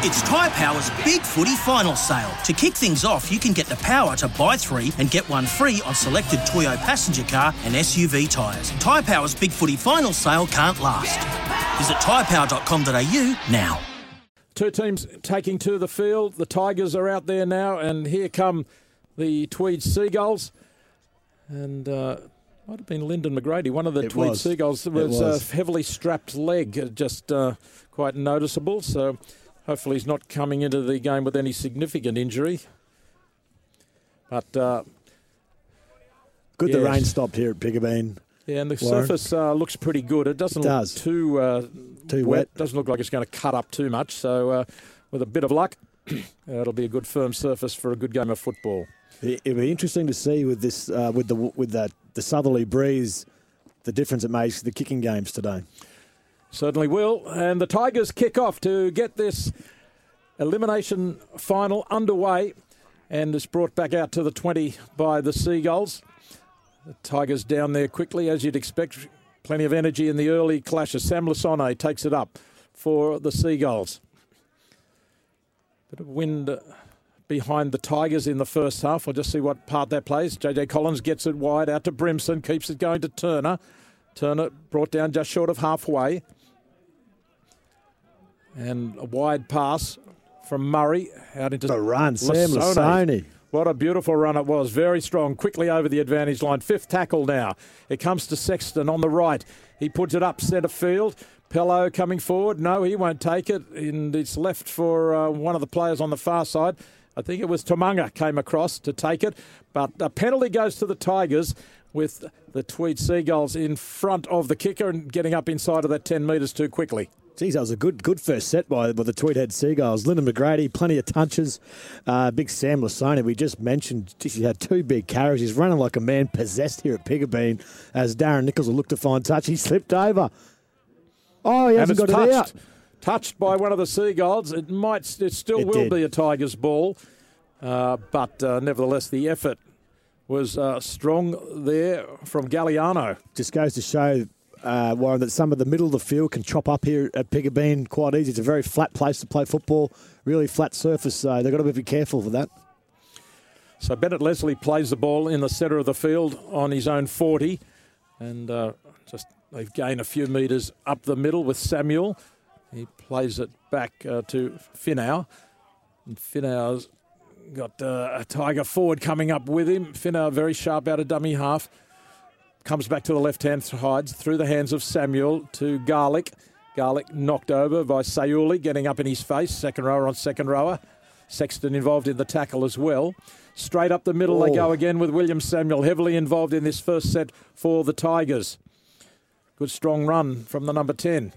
It's Tyre Power's Big Footy Final Sale. To kick things off, you can get the power to buy three and get one free on selected Toyo passenger car and SUV tyres. Tyre Power's Big Footy Final Sale can't last. Visit tyrepower.com.au now. Two teams taking to the field. The Tigers are out there now, and here come the Tweed Seagulls. And uh, might have been Lyndon McGrady, one of the It Tweed was. Seagulls. It was, was. a heavily strapped leg, uh, just uh, quite noticeable. So hopefully he's not coming into the game with any significant injury. But uh, Good the rain stopped here at Piggabeen. yeah, and the Warren. surface uh, looks pretty good. It doesn't It does. look too uh, Too wet. wet. Doesn't look like it's going to cut up too much. So uh, with a bit of luck, it'll be a good firm surface for a good game of football. It- It'll be interesting to see with this, uh, with the with that the southerly breeze, the difference it makes to the kicking games today. Certainly will. And the Tigers kick off to get this elimination final underway. And it's brought back out to the 20 by the Seagulls. The Tigers down there quickly, as you'd expect. Plenty of energy in the early clashes. Sam Lisone takes it up for the Seagulls. Bit of wind behind the Tigers in the first half. We'll just see what part that plays. JJ Collins gets it wide out to Brimson, keeps it going to Turner. Turner brought down just short of halfway. And a wide pass from Murray out into The run, Sam Lisone. What a beautiful run it was. Very strong. Quickly over the advantage line. Fifth tackle now. It comes to Sexton on the right. He puts it up centre field. Pello coming forward. No, he won't take it. And it's left for uh, one of the players on the far side. I think it was Tomunga came across to take it. But a penalty goes to the Tigers with the Tweed Seagulls in front of the kicker and getting up inside of that 10 metres too quickly. Geez, that was a good good first set by, by the Tweedhead Seagulls. Lyndon McGrady, plenty of touches. Uh, big Sam Lisone, we just mentioned, he had two big carries. He's running like a man possessed here at Piggabeen as Darren Nichols will look to find touch. He slipped over. Oh, he hasn't got it out. touched, touched by one of the Seagulls. It might, it still It will did. be a Tigers ball, uh, but uh, nevertheless, the effort was uh, strong there from Galliano. Just goes to show, uh, Warren, that some of the middle of the field can chop up here at Piggabeen quite easy. It's a very flat place to play football, really flat surface, so they've got to be careful for that. So Bennett Leslie plays the ball in the centre of the field on his own 40, and uh, just they've gained a few metres up the middle with Samuel. He plays it back uh, to Finau, and Finau's got uh, a Tiger forward coming up with him. Finau very sharp out of dummy half. Comes back to the left hand side through the hands of Samuel to Garlic. Garlic knocked over by Sayuli, getting up in his face. Second rower on second rower. Sexton involved in the tackle as well. Straight up the middle they go Oh. again with William Samuel, heavily involved in this first set for the Tigers. Good strong run from the number 10.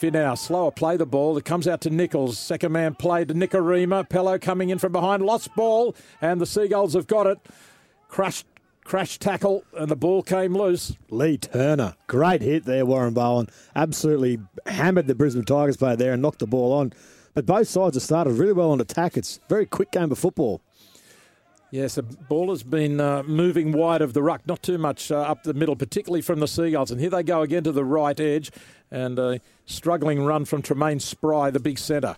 Finau, slower play the ball. It comes out to Nichols. Second man played to Nikorima. Pello coming in from behind. Lost ball, and the Seagulls have got it. Crushed, crash tackle, and the ball came loose. Lee Turner, great hit there, Warren Bowen. Absolutely hammered the Brisbane Tigers player there and knocked the ball on. But both sides have started really well on attack. It's a very quick game of football. Yes, the ball has been uh, moving wide of the ruck, not too much uh, up the middle, particularly from the Seagulls. And here they go again to the right edge, and a struggling run from Tremaine Spry, the big centre.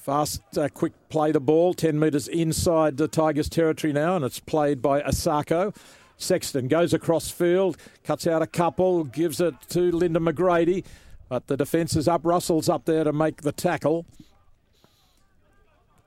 Fast, uh, quick play the ball, 10 metres inside the Tigers' territory now, and it's played by Asako. Sexton goes across field, cuts out a couple, gives it to Lyndon McGrady, but the defence is up. Russell's up there to make the tackle.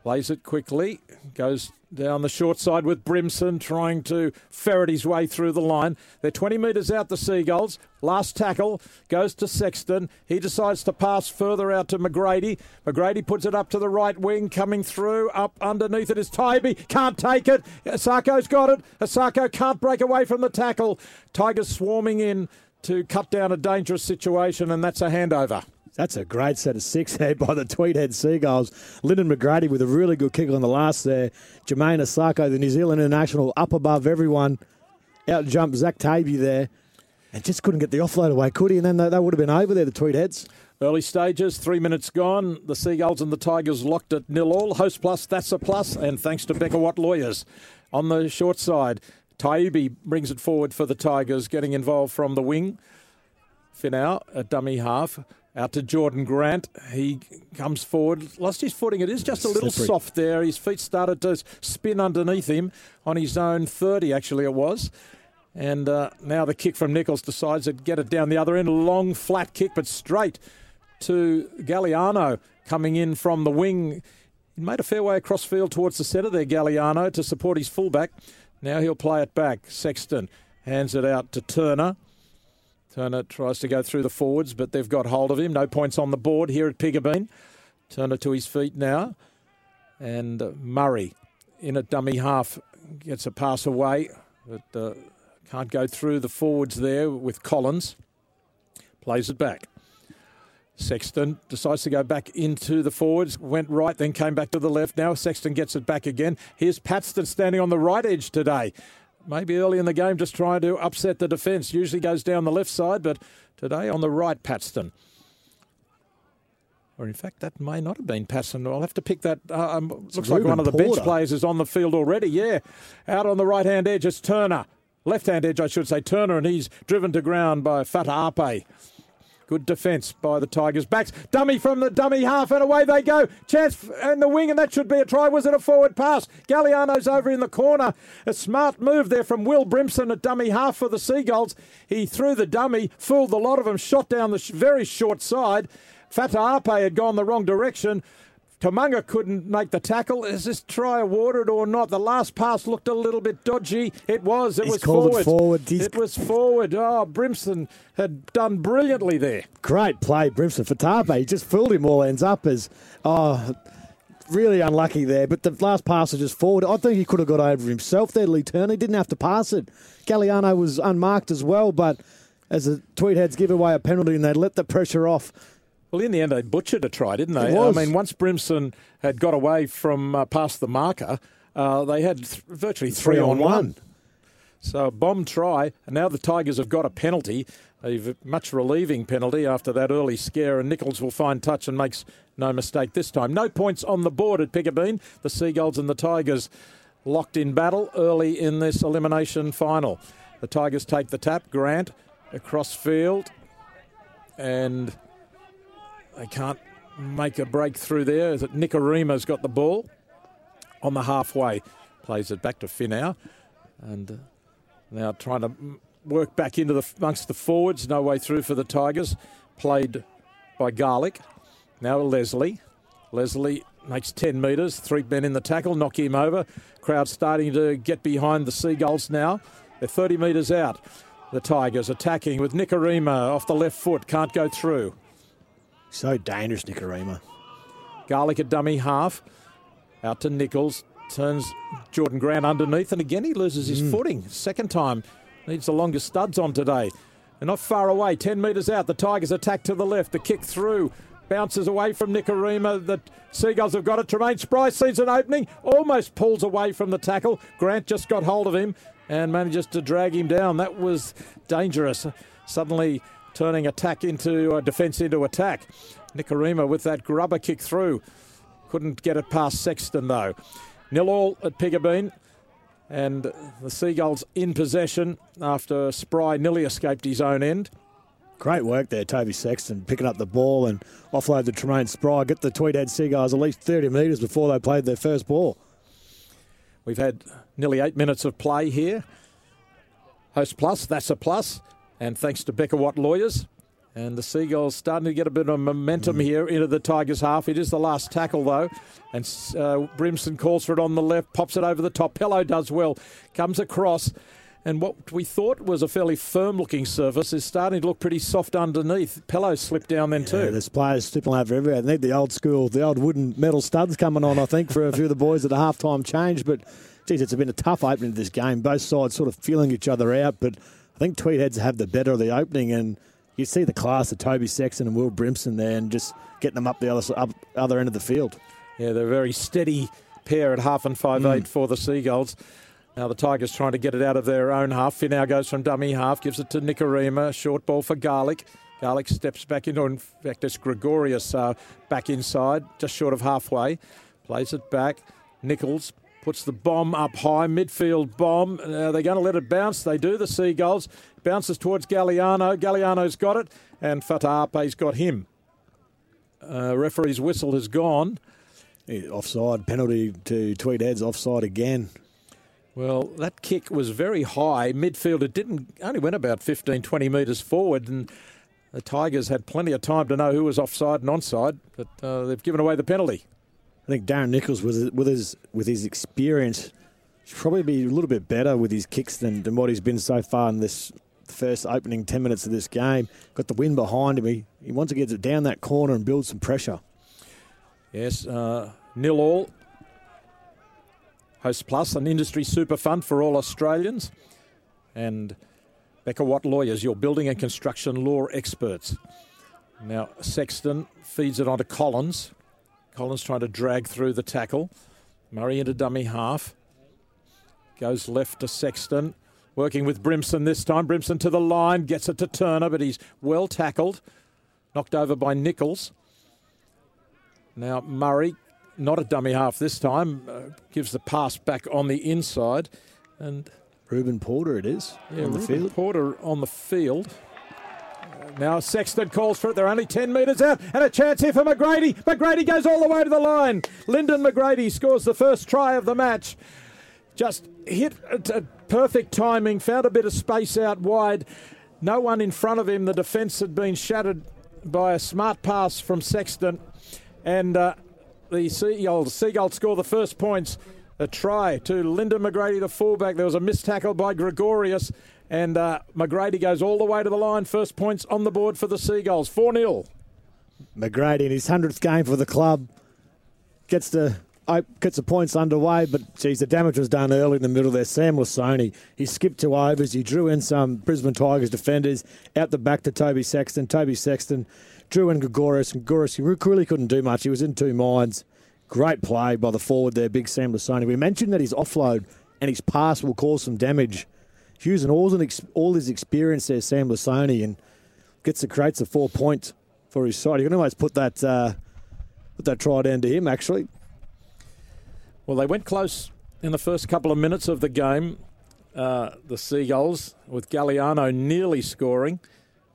Plays it quickly, goes down the short side with Brimson trying to ferret his way through the line. They're 20 metres out, the Seagulls. Last tackle goes to Sexton. He decides to pass further out to McGrady. McGrady puts it up to the right wing, coming through. Up underneath it is Tybee. Can't take it. Asako's got it. Asako can't break away from the tackle. Tigers swarming in to cut down a dangerous situation, and that's a handover. That's a great set of six there by the Tweedhead Seagulls. Lyndon McGrady with a really good kick on the last there. Jermaine Asako, the New Zealand international, up above everyone. Out jumped Zach Tavey there. And just couldn't get the offload away, could he? And then they, would have been over there, the Tweedheads. Early stages, three minutes gone. The Seagulls and the Tigers locked at nil all. Host plus, that's a plus. And thanks to Becker Watt Lawyers. On the short side, Taibi brings it forward for the Tigers, getting involved from the wing. Finau, a dummy half. Out to Jordan Grant. He comes forward, lost his footing. It is just a little Slippery. soft there. His feet started to spin underneath him on his own 30, actually, it was. And uh, now the kick from Nichols decides to get it down the other end. Long, flat kick, but straight to Galliano coming in from the wing. He made a fair way across field towards the centre there, Galliano, to support his fullback. Now he'll play it back. Sexton hands it out to Turner. Turner tries to go through the forwards, but they've got hold of him. No points on the board here at Piggabeen. Turner to his feet now. And Murray in a dummy half gets a pass away, but uh, can't go through the forwards there with Collins. Plays it back. Sexton decides to go back into the forwards, went right, then came back to the left. Now Sexton gets it back again. Here's Patston standing on the right edge today. Maybe early in the game, just trying to upset the defence. Usually goes down the left side, but today on the right, Patston. Or in fact, that may not have been Patston. I'll have to pick that. Uh, um, looks like one of the bench players is on the field already. Yeah, out on the right hand edge, is Turner. Left hand edge, I should say, Turner, and he's driven to ground by Fata Ape. Good defence by the Tigers. Backs dummy from the dummy half, and away they go. Chance and the wing, and that should be a try. Was it a forward pass? Galliano's over in the corner. A smart move there from Will Brimson at dummy half for the Seagulls. He threw the dummy, fooled the lot of them, shot down the very short side. Fata Ape had gone the wrong direction. Tomunga couldn't make the tackle. Is this try awarded or not? The last pass looked a little bit dodgy. It was. It He's was forward. it forward. It was forward. Oh, Brimson had done brilliantly there. Great play, Brimson for Tape. He just fooled him all ends up as oh really unlucky there. But the last pass was just forward. I think he could have got over himself there, Lee Turner. He didn't have to pass it. Galliano was unmarked as well, but as the Tweedheads give away a penalty and they let the pressure off. Well, in the end, they butchered a try, didn't they? I mean, once Brimson had got away from uh, past the marker, uh, they had th- virtually three, on one. So a bomb try, and now the Tigers have got a penalty, a much relieving penalty after that early scare, and Nichols will find touch and makes no mistake this time. No points on the board at Piggabeen. The Seagulls and the Tigers locked in battle early in this elimination final. The Tigers take the tap. Grant across field, and they can't make a breakthrough there. Is it Nikorima's got the ball on the halfway? Plays it back to Finau, and uh, now trying to work back into the amongst the forwards. No way through for the Tigers. Played by Garlic. Now Leslie. Leslie makes 10 metres. Three men in the tackle, knock him over. Crowd starting to get behind the Seagulls now. They're 30 metres out. The Tigers attacking with Nikorima off the left foot. Can't go through. So dangerous, Nikorima. Garlic a dummy half. Out to Nichols. Turns Jordan Grant underneath. And again, he loses his mm. footing. Second time. Needs the longest studs on today. They're not far away. 10 metres out. The Tigers attack to the left. The kick through. Bounces away from Nikorima. The Seagulls have got it. Tremaine Spry sees an opening. Almost pulls away from the tackle. Grant just got hold of him and manages to drag him down. That was dangerous. Suddenly turning attack into uh, defence into attack. Nikorima with that grubber kick through. Couldn't get it past Sexton though. Nil all at Piggabeen. And the Seagulls in possession after Spry nearly escaped his own end. Great work there, Toby Sexton, picking up the ball and offload the Tremaine Spry. Get the Tweedhead Seagulls at least 30 metres before they played their first ball. We've had nearly eight minutes of play here. Host Plus, that's a plus. And thanks to Becker Watt Lawyers. And the Seagulls starting to get a bit of momentum here into the Tigers' half. It is the last tackle, though. And uh, Brimson calls for it on the left, pops it over the top. Pello does well, comes across. And what we thought was a fairly firm looking surface is starting to look pretty soft underneath. Pello slipped down then, too. Yeah, there's players slipping over everywhere. They need the old school, the old wooden metal studs coming on, I think, for a few of the boys at the halftime change. But, geez, it's been a tough opening to this game. Both sides sort of feeling each other out. But I think Tweedheads have the better of the opening. And you see the class of Toby Sexton and Will Brimson there and just getting them up the other, up, other end of the field. Yeah, they're a very steady pair at half and five eight for the Seagulls. Now the Tigers trying to get it out of their own half. Finau goes from dummy half, gives it to Nikorima. Short ball for Garlic. Garlic steps back into, in fact, it's Gregorius uh, back inside, just short of halfway. Plays it back. Nichols puts the bomb up high, midfield bomb. Uh, they're going to let it bounce. They do, the Seagulls. Bounces towards Galliano. Galliano's got it, and Fatape's got him. uh, referee's whistle has gone. Yeah, offside penalty to Tweed Heads. Offside again. Well, that kick was very high midfield. It didn't only went about 15, 20 metres forward, and the Tigers had plenty of time to know who was offside and onside, but uh, they've given away the penalty. I think Darren Nichols, with with his with his experience, should probably be a little bit better with his kicks than, than what he's been so far in this first opening ten minutes of this game. Got the wind behind him. He, he wants to get it down that corner and build some pressure. Yes, uh, nil all. Host Plus, an industry super fund for all Australians. And Becker Watt Lawyers, your building and construction law experts. Now, Sexton feeds it onto Collins. Collins trying to drag through the tackle. Murray into dummy half. Goes left to Sexton. Working with Brimson this time. Brimson to the line. Gets it to Turner, but he's well tackled. Knocked over by Nichols. Now Murray, not a dummy half this time, uh, gives the pass back on the inside. And Ruben Porter it is yeah, on the field. Porter on the field. Now Sexton calls for it. They're only 10 metres out. And a chance here for McGrady. McGrady goes all the way to the line. Lyndon McGrady scores the first try of the match. Just hit at perfect timing, found a bit of space out wide. No one in front of him. The defence had been shattered by a smart pass from Sexton. And uh, the Seagulls, Seagulls score the first points. A try to Lyndon McGrady, the fullback. There was a missed tackle by Gregorius. And uh, McGrady goes all the way to the line. First points on the board for the Seagulls. 4 0. McGrady in his hundredth game for the club gets the op- gets the points underway, but geez, the damage was done early in the middle there. Sam Lisone, he skipped two overs, he drew in some Brisbane Tigers defenders out the back to Toby Sexton. Toby Sexton drew in Gregorius, and Gregorius really couldn't do much. He was in two minds. Great play by the forward there, big Sam Lisone. We mentioned that his offload and his pass will cause some damage. He's using all, ex- all his experience there, Sam Lisone, and gets the creates a four point for his side. You can almost put that uh, put that try down to him. Actually, Well, they went close in the first couple of minutes of the game. Uh, the Seagulls, with Galliano nearly scoring,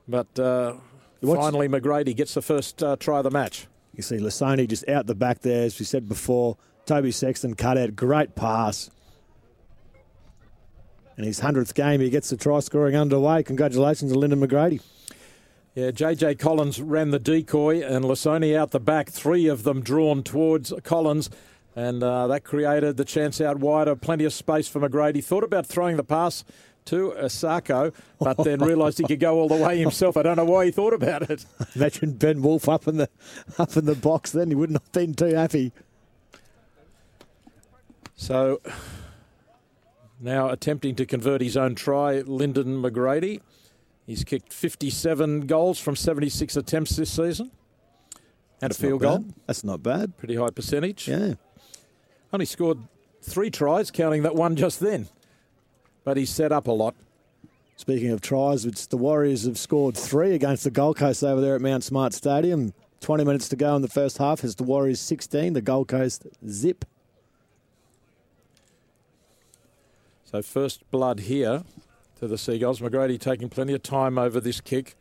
but uh, finally McGrady gets the first uh, try of the match. you see Lisone just out the back there, as we said before. Toby Sexton cut out, great pass. In his hundredth game, he gets the try scoring underway. Congratulations to Lyndon McGrady. Yeah, JJ Collins ran the decoy and Lisone out the back, three of them drawn towards Collins. And uh, that created the chance out wider, plenty of space for McGrady. Thought about throwing the pass to Asako, but then realised he could go all the way himself. I don't know why he thought about it. Imagine Ben Woolf up in the up in the box. Then he wouldn't have been too happy. So now attempting to convert his own try, Lyndon McGrady. He's kicked 57 goals from 76 attempts this season. And That's a field goal. That's not bad. Pretty high percentage. Yeah. Only scored three tries, counting that one just then. But he's set up a lot. Speaking of tries, the Warriors have scored three against the Gold Coast over there at Mount Smart Stadium. 20 minutes to go in the first half. It's the Warriors 16, the Gold Coast zip. So first blood here to the Seagulls. McGrady taking plenty of time over this kick.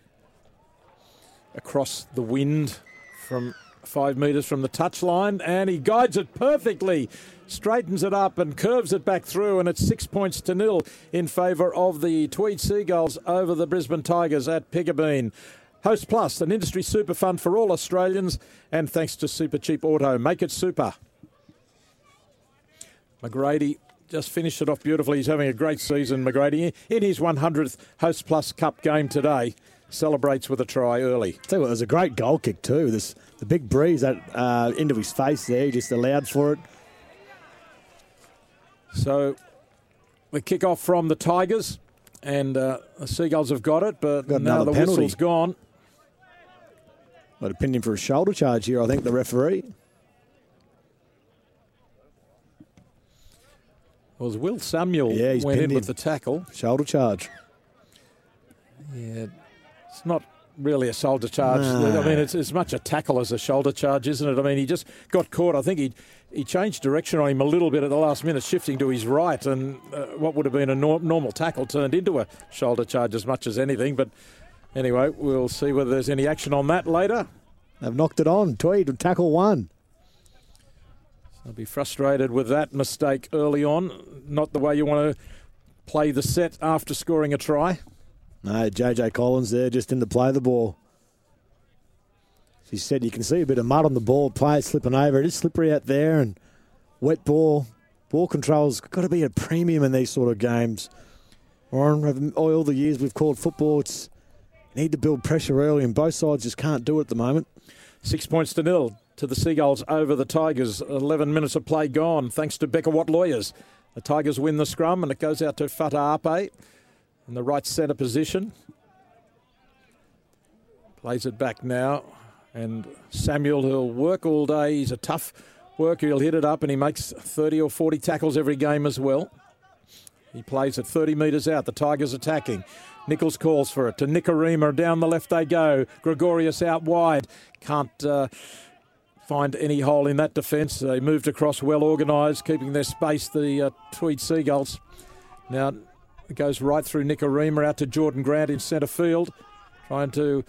Across the wind from five metres from the touchline, and he guides it perfectly, straightens it up and curves it back through, and it's six points to nil in favour of the Tweed Seagulls over the Brisbane Tigers at Piggabeen. Host Plus, an industry super fund for all Australians, and thanks to Super Cheap Auto, make it super. McGrady just finished it off beautifully. He's having a great season, McGrady. In his 100th Host Plus Cup game today, celebrates with a try early. Tell you what, it was a great goal kick too. This the big breeze that uh, into his face there. He just allowed for it. So the kick off from the Tigers, and uh, the Seagulls have got it, but Got now the penalty. whistle's gone. Got a opinion for a shoulder charge here. I think the referee. It was Will Samuel Yeah, he's went in pinned with the tackle. Shoulder charge. Yeah, it's not really a shoulder charge. No. I mean, it's as much a tackle as a shoulder charge, isn't it? I mean, he just got caught. I think he he changed direction on him a little bit at the last minute, shifting to his right, and uh, what would have been a nor- normal tackle turned into a shoulder charge as much as anything. But anyway, we'll see whether there's any action on that later. They've knocked it on. Tweed tackle one. I'll be frustrated with that mistake early on. Not the way you want to play the set after scoring a try. No, JJ Collins there just in to play the ball. As he said, you can see a bit of mud on the ball, players slipping over. It is slippery out there and wet ball. Ball control's got to be a premium in these sort of games. Warren, all the years we've called football, it's need to build pressure early, and both sides just can't do it at the moment. Six points to nil to the Seagulls over the Tigers. 11 minutes of play gone, thanks to Becker Watt Lawyers. The Tigers win the scrum, and it goes out to Fata Ape in the right centre position. Plays it back now, and Samuel, who'll work all day. He's a tough worker. He'll hit it up, and he makes 30 or 40 tackles every game as well. He plays at 30 metres out. The Tigers attacking. Nichols calls for it to Nikorima. Down the left they go. Gregorius out wide. Can't uh, find any hole in that defence. They moved across well organised, keeping their space, the uh, Tweed Seagulls. Now it goes right through Nikorima out to Jordan Grant in centre field, trying to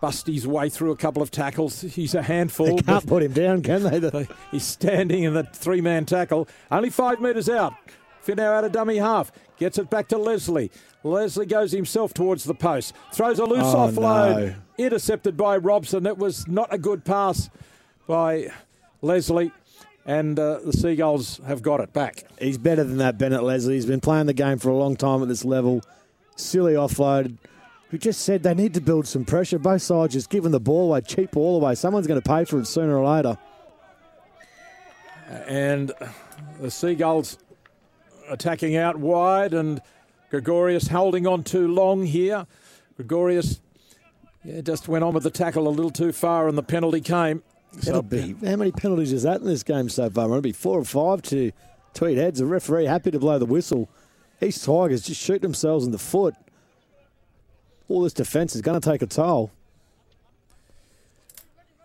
bust his way through a couple of tackles. He's a handful. They can't put him down, can they? He's standing in the three man tackle, only five metres out. Finau out of dummy half. Gets it back to Leslie. Leslie goes himself towards the post. Throws a loose oh, offload. No. Intercepted by Robson. It was not a good pass by Leslie. And uh, the Seagulls have got it back. He's better than that, Bennett Leslie. He's been playing the game for a long time at this level. Silly offload. We just said they need to build some pressure. Both sides just giving the ball away, cheap ball away. Someone's going to pay for it sooner or later. And the Seagulls attacking out wide, and Gregorius holding on too long here. Gregorius yeah, just went on with the tackle a little too far, and the penalty came. That'll be how many penalties is that in this game so far? It'll be four or five to Tweed Heads. The referee happy to blow the whistle. East Tigers just shoot themselves in the foot. All this defence is going to take a toll.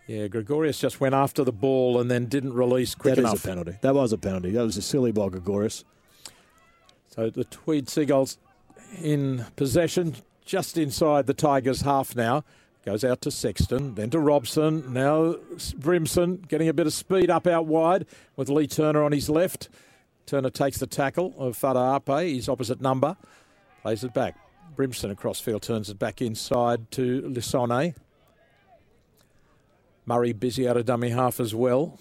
Yeah, Gregorius just went after the ball and then didn't release quick that enough. A penalty. That was a penalty. That was a silly by Gregorius. So the Tweed Seagulls in possession just inside the Tigers' half now. Goes out to Sexton, then to Robson. Now Brimson getting a bit of speed up out wide with Lee Turner on his left. Turner takes the tackle of Fada Ape, his opposite number. Plays it back. Brimson across field turns it back inside to Lisone. Murray busy out of dummy half as well.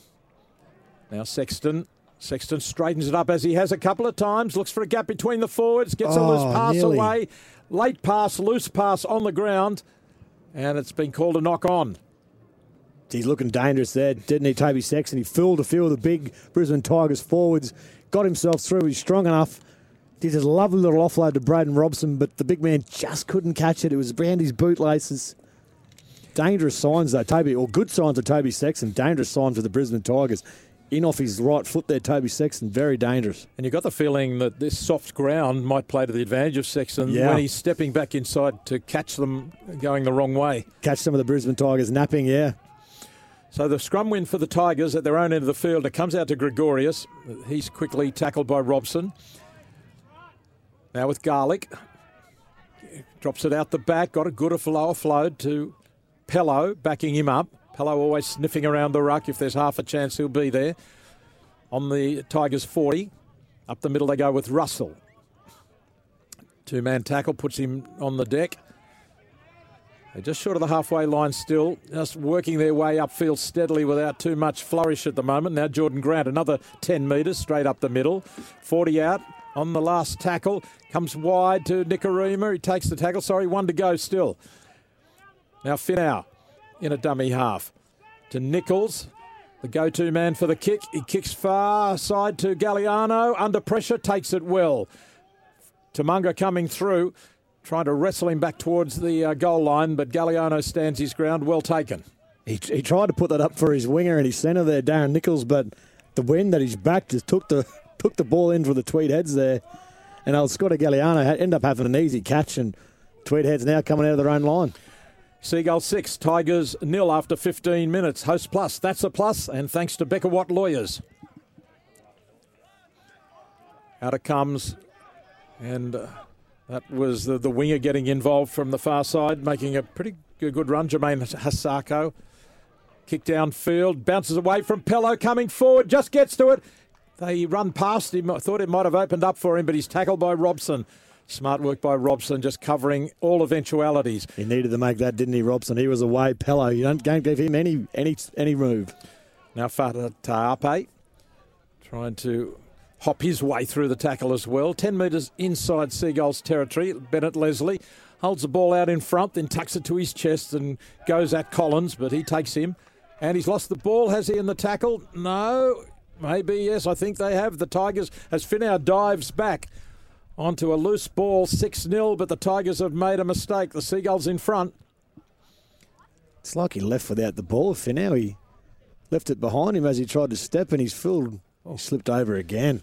Now Sexton Sexton straightens it up as he has a couple of times, looks for a gap between the forwards, gets oh, a loose oh, pass nearly. away. Late pass, loose pass on the ground, and it's been called a knock on. He's looking dangerous there, didn't he, Toby Sexton? He filled a few of the big Brisbane Tigers forwards, got himself through, he's strong enough. Did a lovely little offload to Braden Robson, but the big man just couldn't catch it. It was Brandy's bootlaces. Dangerous signs, though, Toby, or good signs of Toby Sexton, dangerous signs for the Brisbane Tigers in off his right foot there, Toby Sexton, very dangerous. And you got the feeling that this soft ground might play to the advantage of Sexton yeah. when he's stepping back inside to catch them going the wrong way. Catch some of the Brisbane Tigers napping, yeah. So the scrum win for the Tigers at their own end of the field. It comes out to Gregorius. He's quickly tackled by Robson. Now with Garlic. Drops it out the back. Got a good offload to Pello, backing him up. Pello always sniffing around the ruck. If there's half a chance, he'll be there. On the Tigers 40. Up the middle they go with Russell. Two man tackle puts him on the deck. They're just short of the halfway line still, just working their way upfield steadily without too much flourish at the moment. Now Jordan Grant, another 10 metres straight up the middle. 40 out on the last tackle. Comes wide to Nikorima. He takes the tackle. Sorry, one to go still. Now Finau in a dummy half. To Nichols, the go to man for the kick. He kicks far side to Galliano. Under pressure, takes it well. Tamunga coming through, trying to wrestle him back towards the uh, goal line, but Galliano stands his ground. Well taken. He, he tried to put that up for his winger and his centre there, Darren Nichols, but the wind that he's back just took the took the ball in for the Tweed Heads there. And old Scotty Galliano end up having an easy catch, and Tweed Heads now coming out of their own line. Seagull 6, Tigers nil after 15 minutes. Host Plus, that's a plus, and thanks to Becker Watt Lawyers. Out it comes, and uh, that was the, the winger getting involved from the far side, making a pretty good, good run. Jermaine Hasako Kick downfield, bounces away from Pello, coming forward, just gets to it. They run past him. I thought it might have opened up for him, but he's tackled by Robson. Smart work by Robson, just covering all eventualities. He needed to make that, didn't he, Robson? He was away. Pello, you don't, don't give him any any any move. Now Fata Taape trying to hop his way through the tackle as well. 10 metres inside Seagulls territory. Bennett Leslie holds the ball out in front, then tucks it to his chest and goes at Collins, but he takes him. And he's lost the ball, has he, in the tackle? No. Maybe, yes, I think they have. The Tigers, as Finau dives back onto a loose ball, 6 0, but the Tigers have made a mistake. The Seagulls in front. It's like he left without the ball. Finau, he left it behind him as he tried to step, and he's filled. He slipped over again.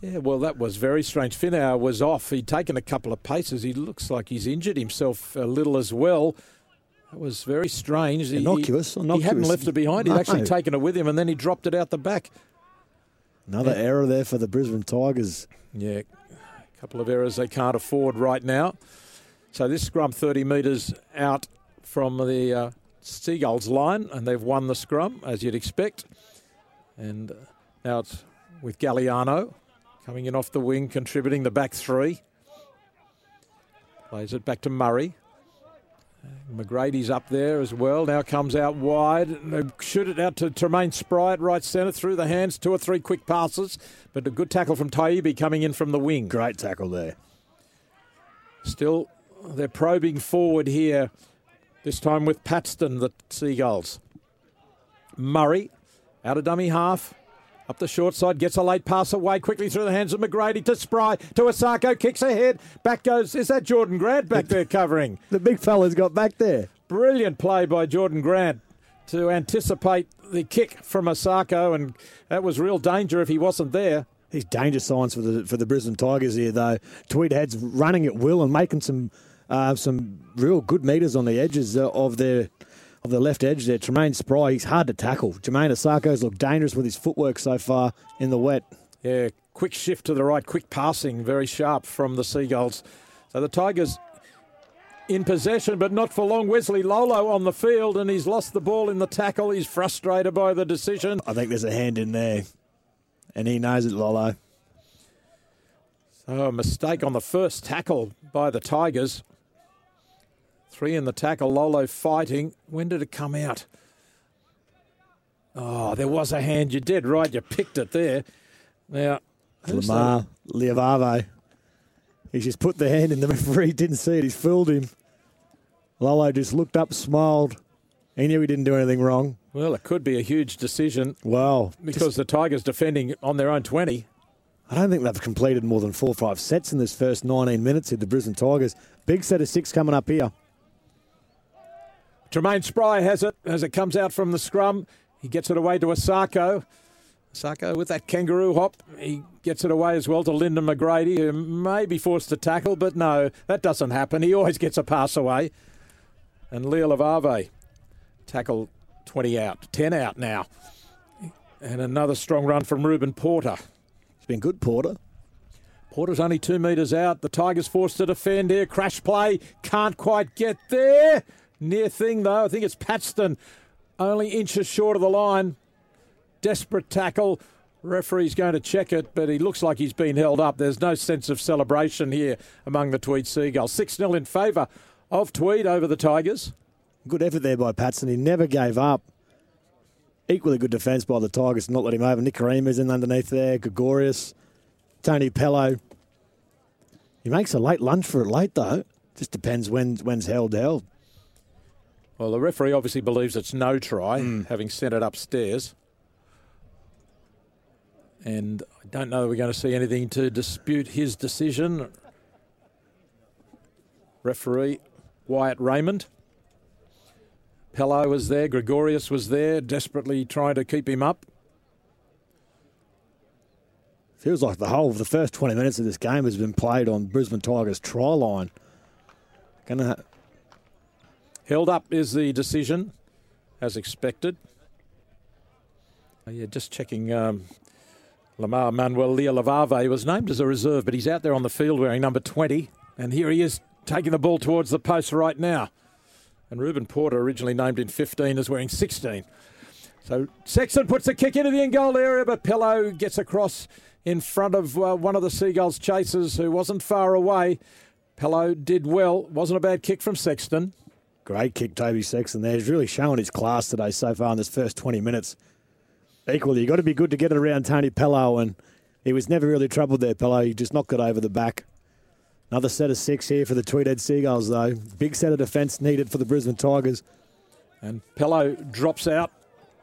Yeah, well, that was very strange. Finau was off. He'd taken a couple of paces. He looks like he's injured himself a little as well. That was very strange. Innocuous. He, innocuous. he hadn't left it behind. He'd actually taken it with him, and then he dropped it out the back. Another Yeah. error there for the Brisbane Tigers. Yeah, couple of errors they can't afford right now. So this scrum 30 metres out from the uh, Seagulls line, and they've won the scrum, as you'd expect. And uh, now it's with Galliano coming in off the wing, contributing the back three. Plays it back to Murray. McGrady's up there as well. Now comes out wide. Shoot it out to Tremaine Spry at right centre through the hands. Two or three quick passes, but a good tackle from Taibbi coming in from the wing. Great tackle there. Still, they're probing forward here, this time with Patston, the Seagulls. Murray, out of dummy half. Up the short side, gets a late pass away quickly through the hands of McGrady to Spry, to Osako, kicks ahead. Back goes, is that Jordan Grant back there covering? The big fella's got back there. Brilliant play by Jordan Grant to anticipate the kick from Osako, and that was real danger if he wasn't there. These danger signs for the for the Brisbane Tigers here, though. Tweedhead's running at will and making some uh, some real good meters on the edges uh, of their of the left edge there. Tremaine Spry, he's hard to tackle. Jermaine Osako's looked dangerous with his footwork so far in the wet. Yeah, quick shift to the right, quick passing, very sharp from the Seagulls. So the Tigers in possession, but not for long. Wesley Lolo on the field, and he's lost the ball in the tackle. He's frustrated by the decision. I think there's a hand in there, and he knows it, Lolo. So a mistake on the first tackle by the Tigers. Three in the tackle, Lolo fighting. When did it come out? Oh, there was a hand. You did right. You picked it there. Now, Lamar Liavave. He's just put the hand in. The referee didn't see it. He's fooled him. Lolo just looked up, smiled. He knew he didn't do anything wrong. Well, it could be a huge decision Well, because the Tigers defending on their own 20. I don't think they've completed more than four or five sets in this first 19 minutes here, the Brisbane Tigers. Big set of six coming up here. Tremaine Spry has it as it comes out from the scrum. He gets it away to Asako. Asako with that kangaroo hop. He gets it away as well to Lyndon McGrady, who may be forced to tackle, but no, that doesn't happen. He always gets a pass away. And Leo Lavave tackle 20 out, 10 out now. And another strong run from Ruben Porter. It's been good, Porter. Porter's only two metres out. The Tigers forced to defend here. Crash play. Can't quite get there. Near thing, though. I think it's Patston. Only inches short of the line. Desperate tackle. Referee's going to check it, but he looks like he's been held up. There's no sense of celebration here among the Tweed Seagulls. 6 0 in favour of Tweed over the Tigers. Good effort there by Patston. He never gave up. Equally good defence by the Tigers not let him over. Nikorima's in underneath there. Gregorius, Tony Pello. He makes a late lunch for it late, though. Just depends when when's held held. Well, the referee obviously believes it's no try, hmm. having sent it upstairs. And I don't know that we're going to see anything to dispute his decision. Referee Wyatt Raymond. Pello was there, Gregorius was there, desperately trying to keep him up. Feels like the whole of the first 20 minutes of this game has been played on Brisbane Tigers' try line. Gonna Held up is the decision, as expected. Oh, yeah, just checking. Um, Lamar Manuel Leolavave was named as a reserve, but he's out there on the field wearing number 20. And here he is taking the ball towards the post right now. And Ruben Porter, originally named in 15, is wearing 16. So Sexton puts the kick into the in goal area, but Pello gets across in front of uh, one of the Seagulls chasers who wasn't far away. Pello did well. Wasn't a bad kick from Sexton. Great kick, Toby Sexton there. He's really showing his class today so far in this first 20 minutes. Equally, you've got to be good to get it around Tony Pello, and he was never really troubled there, Pello. He just knocked it over the back. Another set of six here for the Tweedhead Seagulls, though. Big set of defence needed for the Brisbane Tigers. And Pello drops out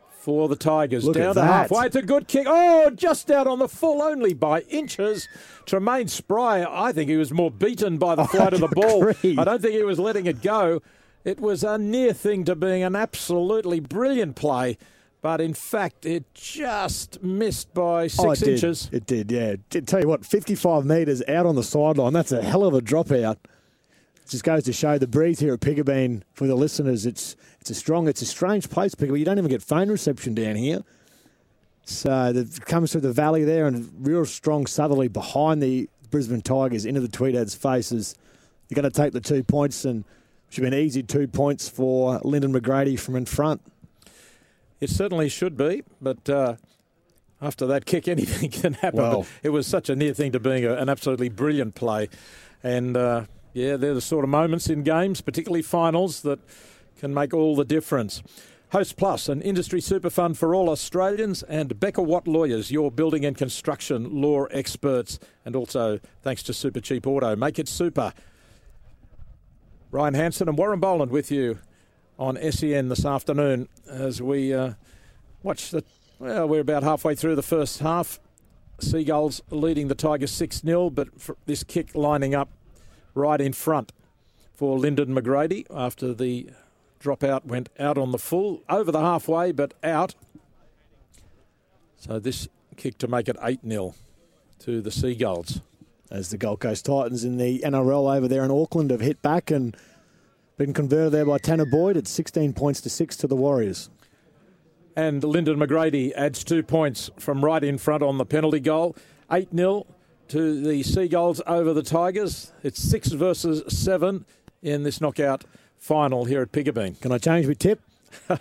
for the Tigers. Look down to halfway. It's a good kick. Oh, just out on the full only by inches. Tremaine Spry, I think he was more beaten by the oh, flight of the ball. agree. I don't think he was letting it go. It was a near thing to being an absolutely brilliant play. But in fact, it just missed by oh, six Oh, it inches. Did. It did, yeah. Did tell you what, 55 metres out on the sideline. That's a hell of a dropout. Just goes to show the breeze here at Piggabeen for the listeners. It's it's a strong, it's a strange place, Piggabeen. You don't even get phone reception down here. So it comes through the valley there and real strong southerly behind the Brisbane Tigers into the Tweedheads' faces. You're going to take the two points and should be an easy two points for Lyndon McGrady from in front. It certainly should be, but uh, after that kick, anything can happen. Well- it was such a near thing to being a, an absolutely brilliant play. And uh, yeah, they're the sort of moments in games, particularly finals, that can make all the difference. Host Plus, an industry super fund for all Australians, and Becker Watt Lawyers, your building and construction law experts. And also thanks to Super Cheap Auto. Make it super. Ryan Hanson and Warren Boland with you on SEN this afternoon as we uh, watch the. Well, we're about halfway through the first half. Seagulls leading the Tigers 6 0, but this kick lining up right in front for Lyndon McGrady after the dropout went out on the full, over the halfway, but out. So this kick to make it 8 0 to the Seagulls. As the Gold Coast Titans in the NRL over there in Auckland have hit back and been converted there by Tanah Boyd at 16 points to 6 to the Warriors. And Lyndon McGrady adds two points from right in front on the penalty goal. 8 0 to the Seagulls over the Tigers. It's 6 versus 7 in this knockout final here at Piggabeen. Can I change my tip?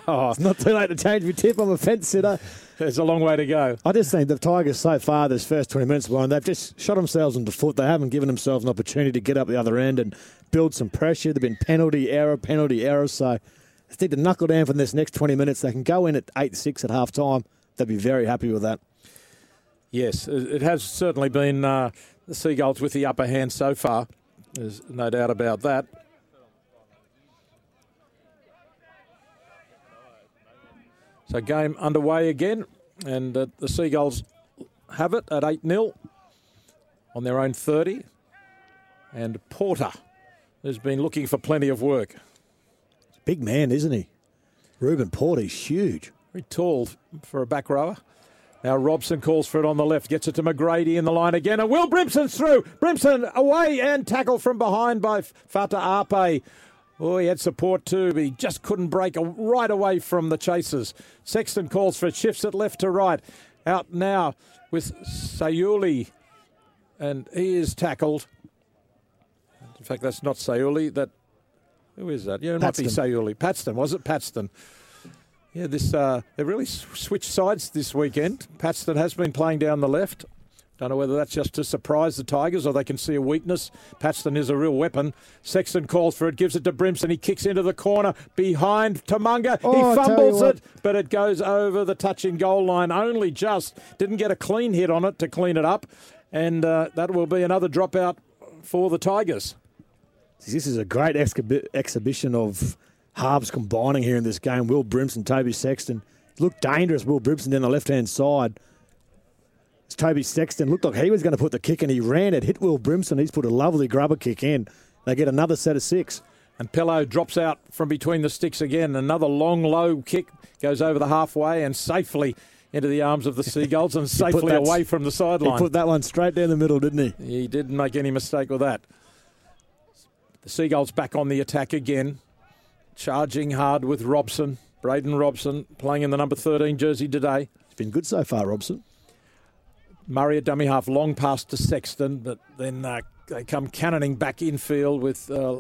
Oh, It's not too late to change my tip. I'm a fence sitter. There's a long way to go. I just think the Tigers so far, this first 20 minutes, Warren, they've just shot themselves in the foot. They haven't given themselves an opportunity to get up the other end and build some pressure. They've been penalty error, penalty error. So they need to knuckle down for this next 20 minutes. They can go in at 8 6 at half time. They'd be very happy with that. Yes, it it has certainly been uh, the Seagulls with the upper hand so far. There's no doubt about that. So game underway again, and uh, the Seagulls have it at 8 0 on their own 30. And Porter has been looking for plenty of work. Big man, isn't he? Ruben Porter's huge. Very tall for a back rower. Now Robson calls for it on the left, gets it to McGrady in the line again, and Will Brimson's through. Brimson away and tackle from behind by Fata Ape. Oh, he had support too, but he just couldn't break right away from the chasers. Sexton calls for shifts at left to right. Out now with Sayuli, and he is tackled. In fact, that's not Sayuli. That who is that? Yeah, it might be Sayuli. Patston was it? Patston. Yeah, this uh, they've really switched sides this weekend. Patston has been playing down the left. Don't know whether that's just to surprise the Tigers or they can see a weakness. Patston is a real weapon. Sexton calls for it, gives it to Brimson. He kicks into the corner behind Tamunga. Oh, he fumbles it, but it goes over the touching goal line only just. Didn't get a clean hit on it to clean it up. And uh, that will be another dropout for the Tigers. This is a great exhibi- exhibition of halves combining here in this game. Will Brimson, Toby Sexton. Looked dangerous, Will Brimson down the left hand side. It's Toby Sexton looked like he was going to put the kick in. He ran it, hit Will Brimson. He's put a lovely grubber kick in. They get another set of six. And Pello drops out from between the sticks again. Another long, low kick goes over the halfway and safely into the arms of the Seagulls and safely that- away from the sideline. He put that one straight down the middle, didn't he? He didn't make any mistake with that. The Seagulls back on the attack again, charging hard with Robson. Braden Robson playing in the number 13 jersey today. It's been good so far, Robson. Murray at dummy half, long pass to Sexton, but then uh, they come cannoning back infield with uh,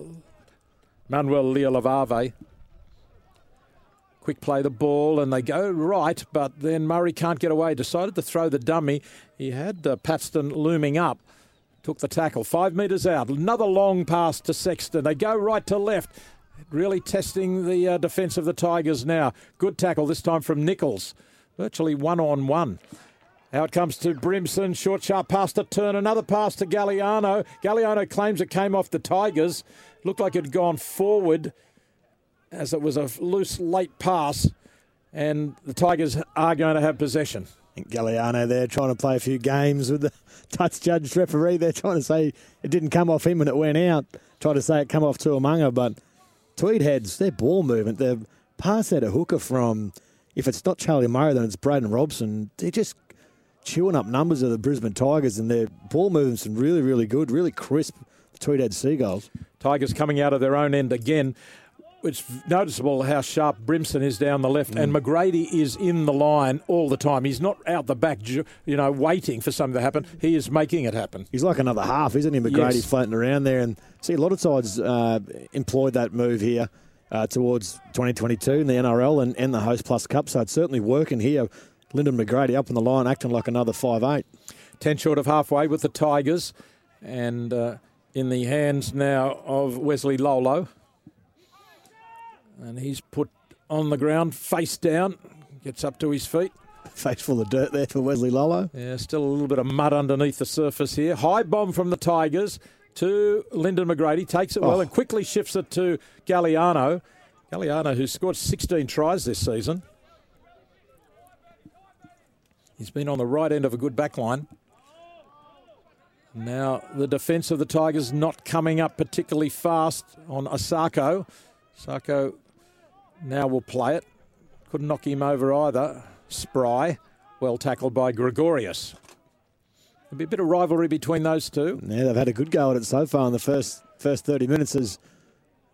Manuel Leolavave. quick play the ball and they go right, but then Murray can't get away. Decided to throw the dummy. He had uh, Patston looming up. Took the tackle five metres out. Another long pass to Sexton. They go right to left. Really testing the uh, defence of the Tigers now. Good tackle this time from Nichols. Virtually one on one. Out comes to Brimson. Short, sharp pass to Turn. Another pass to Galliano. Galliano claims it came off the Tigers. Looked like it had gone forward as it was a loose, late pass. And the Tigers are going to have possession. Galliano there trying to play a few games with the touch judge referee. They're trying to say it didn't come off him and it went out. Trying to say it come off Tuamanga, but Tweed heads, their ball movement, their pass at a hooker from, if it's not Charlie Murray, then it's Braden Robson. They're just chewing up numbers of the Brisbane Tigers, and their ball movements really, really good, really crisp. The Tweedhead Seagulls. Tigers coming out of their own end again. It's noticeable how sharp Brimson is down the left, mm. and McGrady is in the line all the time. He's not out the back, you know, waiting for something to happen. He is making it happen. He's like another half, isn't he, McGrady, yes. floating around there? And see, a lot of sides uh, employed that move here uh, towards 2022 in the NRL and, and the Host Plus Cup, so it's certainly working here. Lyndon McGrady up in the line, acting like another five eight. Ten short of halfway with the Tigers, and uh, in the hands now of Wesley Lolo. And he's put on the ground, face down, gets up to his feet. Face full of dirt there for Wesley Lolo. Yeah, still a little bit of mud underneath the surface here. High bomb from the Tigers to Lyndon McGrady. Takes it well oh. and quickly shifts it to Galliano. Galliano, who scored 16 tries this season. He's been on the right end of a good back line. Now, the defence of the Tigers not coming up particularly fast on Asako. Asako now will play it. Couldn't knock him over either. Spry, well tackled by Gregorius. There'll be a bit of rivalry between those two. Yeah, they've had a good go at it so far in the first first 30 minutes. Is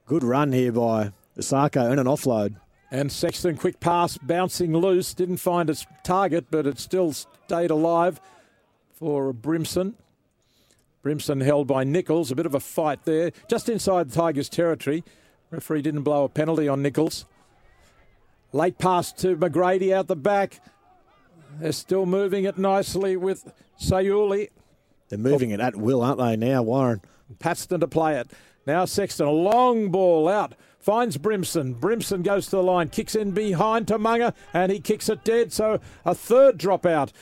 good run here by Asako and an offload. And Sexton, quick pass, bouncing loose, didn't find its target, but it still stayed alive for Brimson. Brimson held by Nichols, a bit of a fight there, just inside the Tigers' territory. Referee didn't blow a penalty on Nichols. Late pass to McGrady out the back. They're still moving it nicely with Sayuli. They're moving it at will, aren't they, now, Warren? Patston to play it. Now Sexton, a long ball out. Finds Brimson. Brimson goes to the line, kicks in behind to Tamunga, and he kicks it dead. So a third dropout.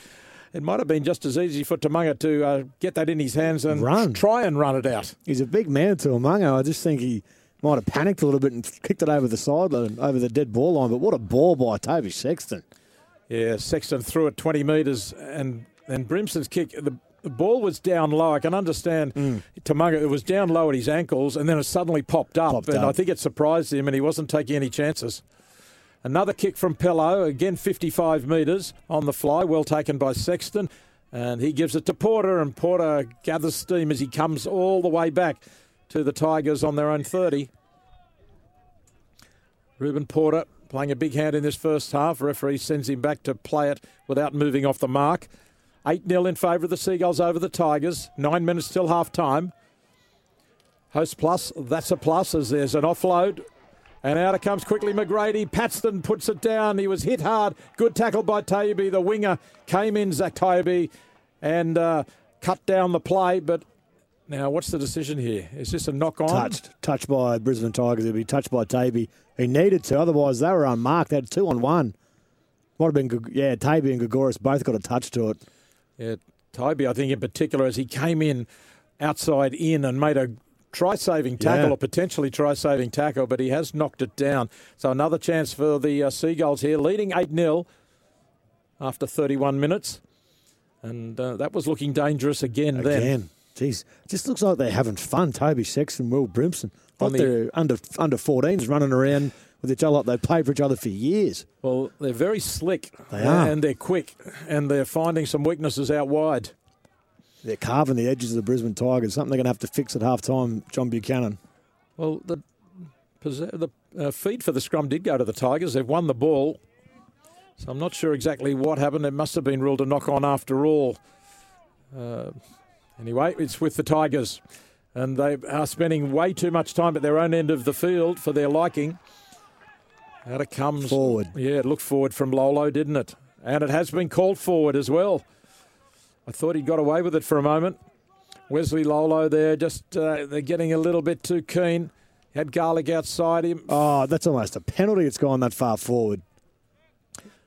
It might have been just as easy for Tamunga to uh, get that in his hands and run. try and run it out. He's a big man, to Tamunga. I just think he might have panicked a little bit and kicked it over the sideline, over the dead ball line. But what a ball by Toby Sexton. Yeah, Sexton threw it 20 metres, and, and Brimson's kick, the, the ball was down low. I can understand mm. Tamunga, it was down low at his ankles, and then it suddenly popped up. Popped and up. I think it surprised him, and he wasn't taking any chances. Another kick from Pello, again 55 metres on the fly, well taken by Sexton. And he gives it to Porter, and Porter gathers steam as he comes all the way back to the Tigers on their own 30. Ruben Porter playing a big hand in this first half. Referee sends him back to play it without moving off the mark. 8 0 in favour of the Seagulls over the Tigers. Nine minutes till half time. Host plus, that's a plus as there's an offload. And out it comes quickly McGrady. Patston puts it down. He was hit hard. Good tackle by Taibbi. The winger came in, Zach Taibbi, and uh, cut down the play. But now, what's the decision here? Is this a knock on? Touched. Touched by Brisbane Tigers. It'll be touched by Taibbi. He needed to. Otherwise, they were unmarked. They had two on one. Might have been, yeah, Taibbi and Gregorius both got a touch to it. Yeah, Taibbi, I think in particular, as he came in outside in and made a try saving tackle yeah. or potentially try saving tackle, but he has knocked it down. So another chance for the uh, Seagulls here, leading 8 0 after 31 minutes. And uh, that was looking dangerous again, again. then. Jeez, just looks like they're having fun. Toby Sexton, Will Brimson. Like the, they're under under 14s running around with each other like they've played for each other for years. Well, they're very slick. They are. And they're quick. And they're finding some weaknesses out wide. They're carving the edges of the Brisbane Tigers. Something they're going to have to fix at half time, John Buchanan. Well, the, the uh, feed for the scrum did go to the Tigers. They've won the ball. So I'm not sure exactly what happened. It must have been ruled a knock on after all. Uh, Anyway, it's with the Tigers. And they are spending way too much time at their own end of the field for their liking. Out it comes. Forward. Yeah, it looked forward from Lolo, didn't it? And it has been called forward as well. I thought he got away with it for a moment. Wesley Lolo there, just uh, they're getting a little bit too keen. Had Garlick outside him. Oh, that's almost a penalty. It's gone that far forward.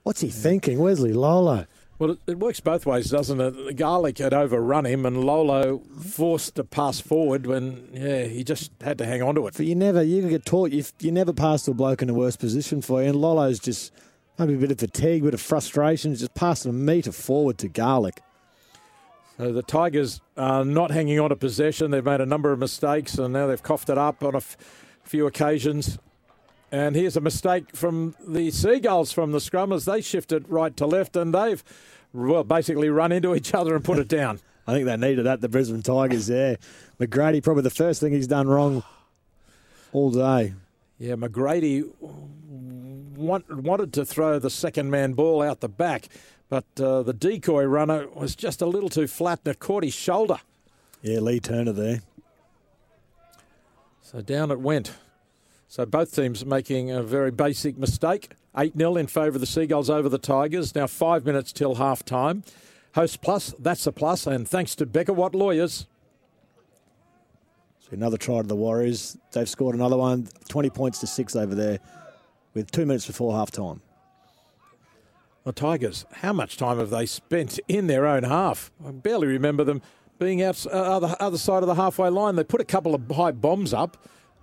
What's he thinking, Wesley Lolo? Well, it, works both ways, doesn't it? Garlick had overrun him, and Lolo forced to pass forward when, yeah, he just had to hang on to it. But you never, you can get taught, you, you never pass to a bloke in a worse position for you. And Lolo's just maybe a bit of fatigue, a bit of frustration, just passing a metre forward to Garlick. So the Tigers are not hanging on to possession. They've made a number of mistakes, and now they've coughed it up on a f- few occasions. And here's a mistake from the Seagulls from the scrummers. They shifted right to left, and they've well basically run into each other and put it down. I think they needed that, the Brisbane Tigers there. McGrady, probably the first thing he's done wrong all day. Yeah, McGrady want, wanted to throw the second man ball out the back, but uh, the decoy runner was just a little too flat and it caught his shoulder. Yeah, Lee Turner there. So down it went. So both teams making a very basic mistake. 8 0 in favour of the Seagulls over the Tigers. Now five minutes till half time. Host plus, that's a plus, and thanks to Becker Watt Lawyers. So another try to the Warriors. They've scored another one, 20 points to six over there with two minutes before half time. The Tigers, how much time have they spent in their own half? I barely remember them being out uh, other, other side of the halfway line. They put a couple of high bombs up.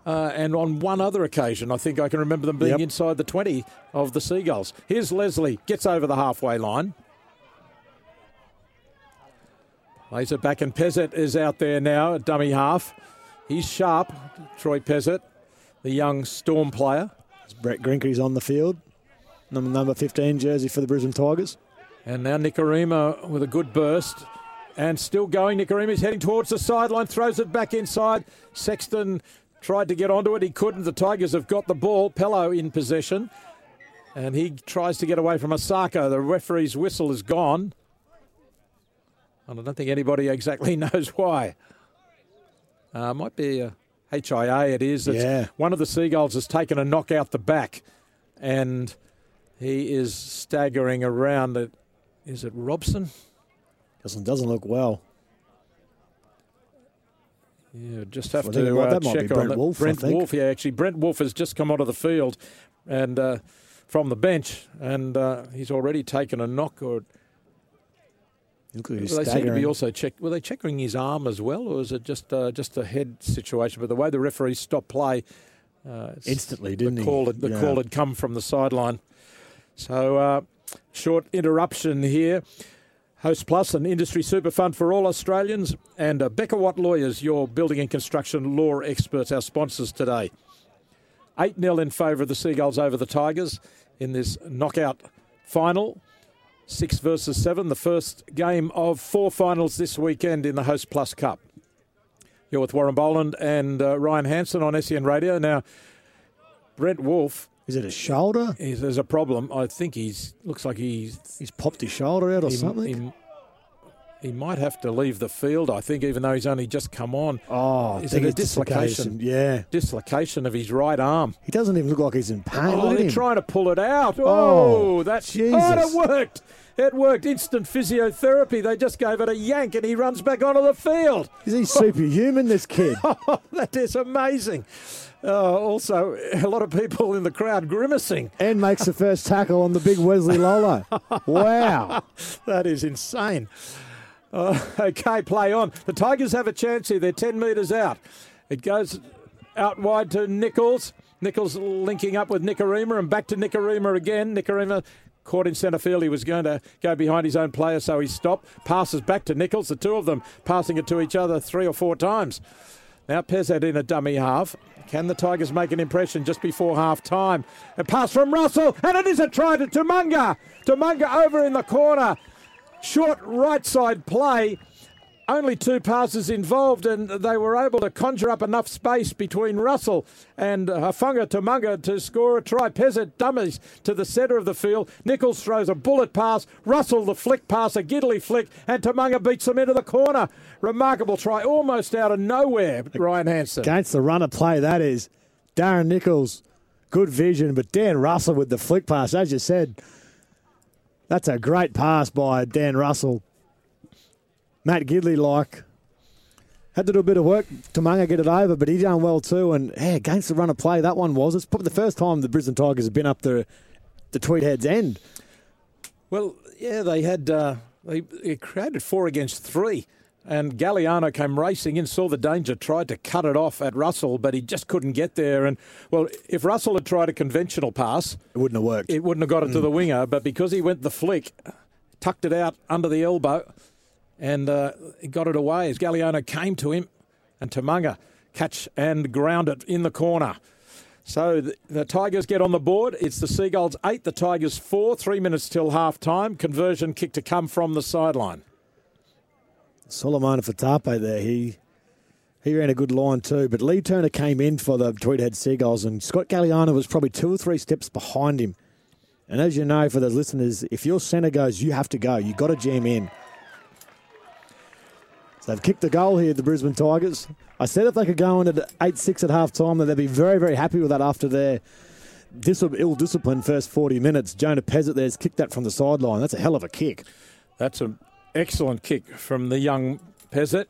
Uh, and on one other occasion, I think I can remember them being Yep. inside the 20 of the Seagulls. Here's Leslie, gets over the halfway line. Lays it back, and Pezet is out there now, a dummy half. He's sharp, Troy Pezet, the young Storm player. It's Brett Grinkery's on the field. Number, number 15 jersey for the Brisbane Tigers. And now Nikorima with a good burst. And still going. Nikorima's heading towards the sideline, throws it back inside. Sexton tried to get onto it. He couldn't. The Tigers have got the ball. Pello in possession. And he tries to get away from Asako. The referee's whistle is gone. And I don't think anybody exactly knows why. Uh, might be a HIA, it is. It's Yeah. One of the Seagulls has taken a knock out the back. And he is staggering around. Is it Robson? Doesn't, doesn't look well. Yeah, just have it to uh, that might be check Brent on. Woolf, I Brent. Woolf, yeah, actually, Brent Woolf has just come onto the field, and uh, from the bench, and uh, he's already taken a knock. Or Look he's they seem to be also check. Were they checking his arm as well, or is it just uh, just a head situation? But the way the referee stopped play, uh, Instantly, didn't the he? call had, the Yeah. call had come from the sideline. So uh, short interruption here. Host Plus, an industry super fund for all Australians, and uh, Becker Watt Lawyers, your building and construction law experts, our sponsors today. 8 0 in favour of the Seagulls over the Tigers in this knockout final. Six versus seven, the first game of four finals this weekend in the Host Plus Cup. You're with Warren Boland and uh, Ryan Hansen on SEN Radio. Now, Brent Woolf, Is it a shoulder? there's a problem. I think he's looks like he's He's popped his shoulder out or he, something? he, he might have to leave the field. I think, even though he's only just come on, oh, is it a it's dislocation? Yeah. dislocation of his right arm. He doesn't even look like he's in pain. Oh, they're him. trying to pull it out. Oh, Oh, that's Jesus. Oh, it worked. It worked. Instant physiotherapy. They just gave it a yank, and he runs back onto the field. Is he superhuman, this kid? Oh, that is amazing. Uh, also, a lot of people in the crowd grimacing. and makes the first tackle on the big Wesley Lolo. Wow. That is insane. Uh, okay, play on. The Tigers have a chance here. They're 10 metres out. It goes out wide to Nichols. Nichols linking up with Nikorima and back to Nikorima again. Nikorima caught in centre field. He was going to go behind his own player, so he stopped. Passes back to Nichols. The two of them passing it to each other three or four times. Now Pezet in a dummy half. Can the Tigers make an impression just before half time? A pass from Russell, and it is a try to Tumunga. Tumunga over in the corner. Short right side play. Only two passes involved, and they were able to conjure up enough space between Russell and Hafunga Tumunga to score a try. Pezzett dummies to the centre of the field. Nichols throws a bullet pass. Russell the flick pass, a Gidley flick, and Tumunga beats them into the corner. Remarkable try, almost out of nowhere, Ryan Hansen. Against the runner play, that is. Darren Nichols good vision. But Dan Russell with the flick pass, as you said, that's a great pass by Dan Russell. Matt Gidley like had to do a bit of work to Munga get it over, but he done well too. And yeah, against the run of play, that one was. It's probably the first time the Brisbane Tigers have been up the the Tweed Heads end. Well, yeah, they had uh, they, they created four against three. And Galliano came racing in, saw the danger, tried to cut it off at Russell, but he just couldn't get there. And, well, if Russell had tried a conventional pass, it wouldn't have worked. It wouldn't have got it mm. to the winger, but because he went the flick, tucked it out under the elbow, and uh, got it away as Galliano came to him, and Tamunga catch and ground it in the corner. So the, the, Tigers get on the board. It's the Seagulls eight, the Tigers four. Three minutes till half time. Conversion kick to come from the sideline. Solomon Fatape there. He he ran a good line too. But Lee Turner came in for the Tweedhead Seagulls, and Scott Galliano was probably two or three steps behind him. And as you know, for the listeners, if your centre goes, you have to go. You've got to jam in. They've kicked the goal here, the Brisbane Tigers. I said if they could go in at 8 6 at half time, that they'd be very, very happy with that after their dis- ill disciplined first 40 minutes. Jonah Pezet there's kicked that from the sideline. That's a hell of a kick. That's an excellent kick from the young Pezet.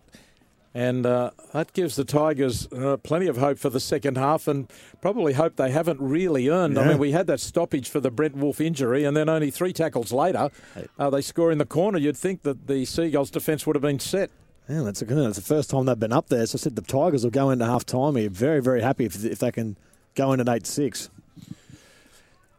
And uh, that gives the Tigers uh, plenty of hope for the second half and probably hope they haven't really earned. Yeah. I mean, we had that stoppage for the Brent Woolf injury, and then only three tackles later, uh, they score in the corner. You'd think that the Seagulls' defence would have been set. Yeah, that's, a, that's the first time they've been up there. So I said the Tigers will go into half time here. Very, very happy if, if they can go in at 8 6.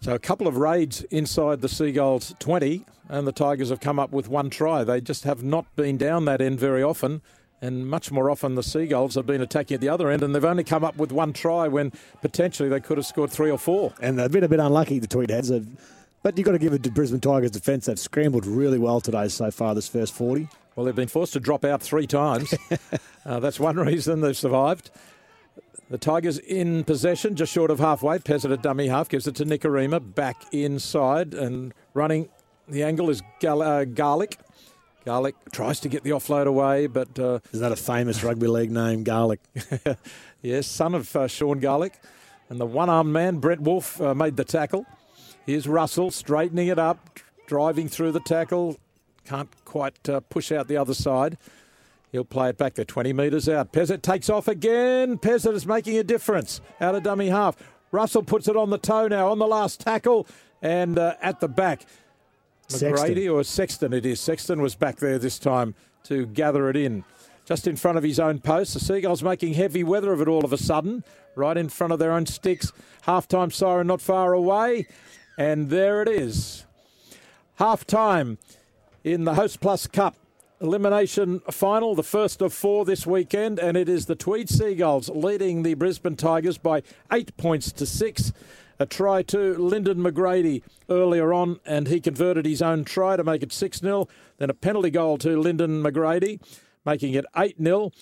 So a couple of raids inside the Seagulls 20, and the Tigers have come up with one try. They just have not been down that end very often, and much more often the Seagulls have been attacking at the other end, and they've only come up with one try when potentially they could have scored three or four. And they've been a bit unlucky, the Tweedheads. But you've got to give it to Brisbane Tigers defence. They've scrambled really well today so far, this first 40. Well, they've been forced to drop out three times. uh, that's one reason they've survived. The Tigers in possession, just short of halfway. Pezet at dummy half gives it to Nikorima back inside and running. The angle is Gal- uh, Garlick. Garlick tries to get the offload away, but uh, is that a famous rugby league name, Garlick? yes, son of uh, Sean Garlick, and the one-armed man Brent Woolf uh, made the tackle. Here's Russell straightening it up, driving through the tackle, can't quite uh, push out the other side. He'll play it back there, 20 metres out. Pezet takes off again. Pezet is making a difference out of dummy half. Russell puts it on the toe now on the last tackle and uh, at the back. McGrady or Sexton it is. Sexton was back there this time to gather it in. Just in front of his own post. The Seagulls making heavy weather of it all of a sudden. Right in front of their own sticks. Half time siren not far away. And there it is. Half time in the Host Plus Cup elimination final, the first of four this weekend, and it is the Tweed Seagulls leading the Brisbane Tigers by eight points to six. A try to Lyndon McGrady earlier on, and he converted his own try to make it 6 0. Then a penalty goal to Lyndon McGrady, making it 8 0.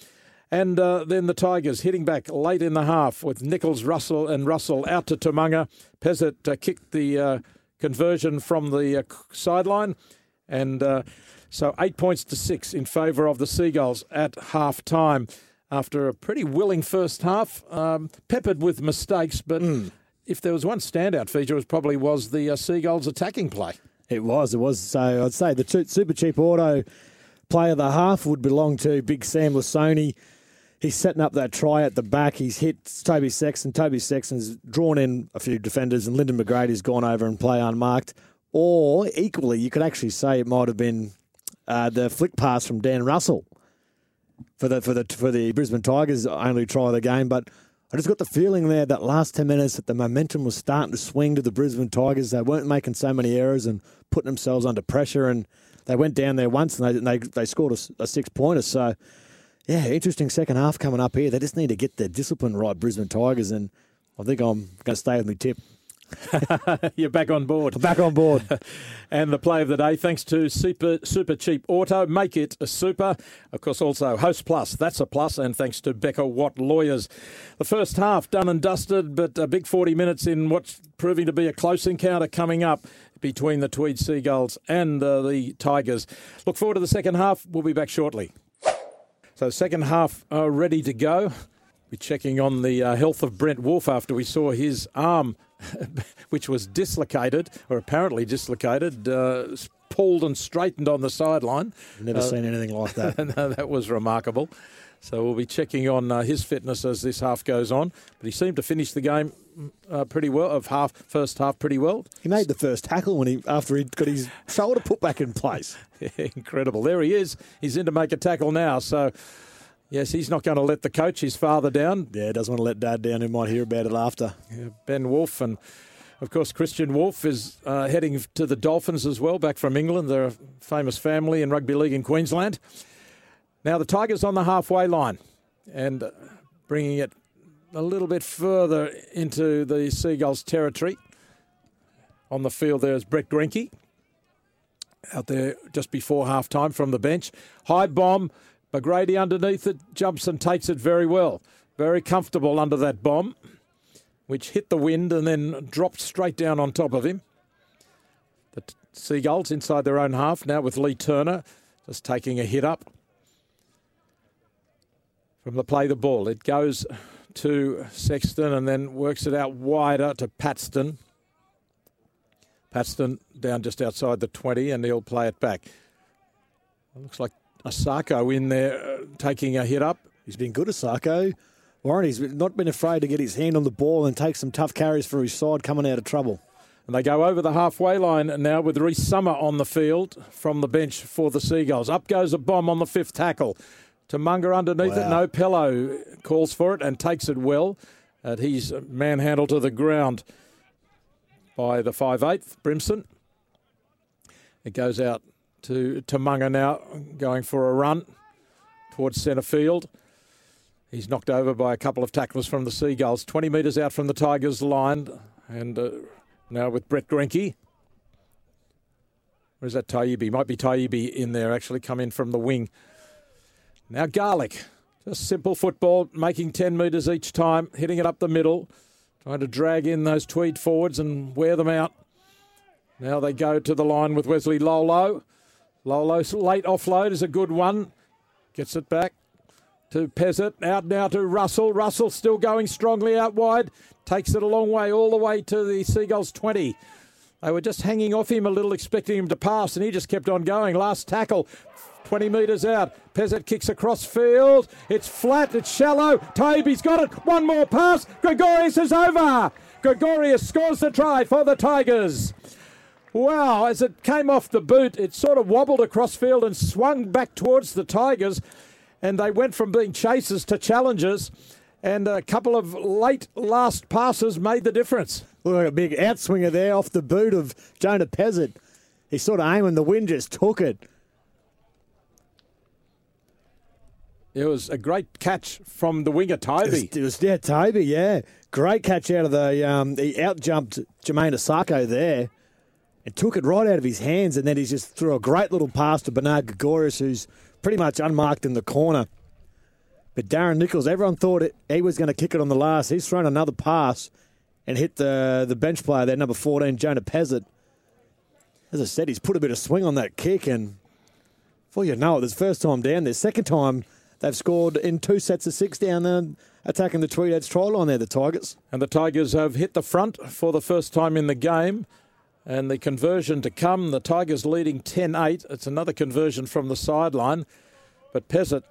And uh, then the Tigers hitting back late in the half with Nichols, Russell, and Russell out to Tamunga. Pezet uh, kicked the uh, conversion from the uh, sideline. And uh, so eight points to six in favour of the Seagulls at half time after a pretty willing first half, um, peppered with mistakes. But mm. if there was one standout feature, it probably was the uh, Seagulls attacking play. It was. It was. So I'd say the super cheap auto play of the half would belong to Big Sam Lisone. He's setting up that try at the back. He's hit Toby Sexton. Toby Sexton's drawn in a few defenders, and Lyndon McGrady's gone over and play unmarked. Or equally, you could actually say it might have been uh, the flick pass from Dan Russell for the for the for the Brisbane Tigers only try of the game. But I just got the feeling there that last ten minutes that the momentum was starting to swing to the Brisbane Tigers. They weren't making so many errors and putting themselves under pressure, and they went down there once and they they, they scored a, a six pointer. So. Yeah, interesting second half coming up here. They just need to get their discipline right, Brisbane Tigers, and I think I'm going to stay with my tip. You're back on board. Back on board. and the play of the day, thanks to Super Super Cheap Auto. Make it a super. Of course, also Host Plus. That's a plus. And thanks to Becker Watt Lawyers. The first half done and dusted, but a big 40 minutes in what's proving to be a close encounter coming up between the Tweed Seagulls and uh, the Tigers. Look forward to the second half. We'll be back shortly. So, second half uh, ready to go. We're checking on the uh, health of Brent Woolf after we saw his arm which was dislocated, or apparently dislocated, uh, pulled and straightened on the sideline. Never seen anything like that. no, that was remarkable. So we'll be checking on uh, his fitness as this half goes on. But he seemed to finish the game uh, pretty well, of half first half pretty well. He made the first tackle when he after he got his shoulder put back in place. Incredible. There he is. He's in to make a tackle now. So. Yes, he's not going to let the coach, his father, down. Yeah, he doesn't want to let dad down. He might hear about it after. Yeah, ben Woolf and of course, Kristian Woolf is uh, heading to the Dolphins as well, back from England. They're a famous family in rugby league in Queensland. Now, the Tigers on the halfway line and uh, bringing it a little bit further into the Seagulls' territory. On the field, there's Brett Grenke out there just before half time from the bench. High bomb McGrady underneath it jumps and takes it very well. Very comfortable under that bomb, which hit the wind and then dropped straight down on top of him. The Seagulls inside their own half now with Lee Turner just taking a hit up from the play the ball. It goes to Sexton and then works it out wider to Patston. Patston down just outside the 20 and he'll play it back. It looks like Asako in there uh, taking a hit up. He's been good, Asako. Warren, he's not been afraid to get his hand on the ball and take some tough carries for his side coming out of trouble. And they go over the halfway line now with Reese Summer on the field from the bench for the Seagulls. Up goes a bomb on the fifth tackle. To Tamunga underneath wow. it. No pillow, calls for it and takes it well. And he's manhandled to the ground by the 5'8", Brimson. It goes out to Tamunga now, going for a run towards centre field. He's knocked over by a couple of tacklers from the Seagulls, 20 metres out from the Tigers' line, and uh, now with Brett Grenke. Where's that Taibbi? Might be Taibbi in there, actually, come in from the wing. Now Garlick. just simple football, making 10 metres each time, hitting it up the middle, trying to drag in those Tweed forwards and wear them out. Now they go to the line with Wesley Lolo. Lolo's late offload is a good one. Gets it back to Pezet. Out now to Russell. Russell still going strongly out wide. Takes it a long way, all the way to the Seagulls 20. They were just hanging off him a little, expecting him to pass, and he just kept on going. Last tackle, 20 metres out. Pezet kicks across field. It's flat, it's shallow. Taibbi's got it. One more pass. Gregorius is over. Gregorius scores the try for the Tigers. Wow, as it came off the boot, it sort of wobbled across field and swung back towards the Tigers. And they went from being chasers to challengers. And a couple of late last passes made the difference. Look, a big outswinger there off the boot of Jonah Pezet. He sort of aimed and the wind just took it. It was a great catch from the winger, Toby. It was, it was yeah, Toby, yeah. Great catch out of the, um, he out jumped Jermaine Asako there and took it right out of his hands. And then he just threw a great little pass to Bernard Gregorius, who's pretty much unmarked in the corner. But Darren Nichols, everyone thought it, he was going to kick it on the last. He's thrown another pass and hit the the bench player there, number 14, Jonah Pezet. As I said, he's put a bit of swing on that kick, and before you know it, this first time down there, second time they've scored in two sets of six down there, attacking the Tweedheads try line there, the Tigers. And the Tigers have hit the front for the first time in the game. And the conversion to come, the Tigers leading 10 8. It's another conversion from the sideline. But Pezet,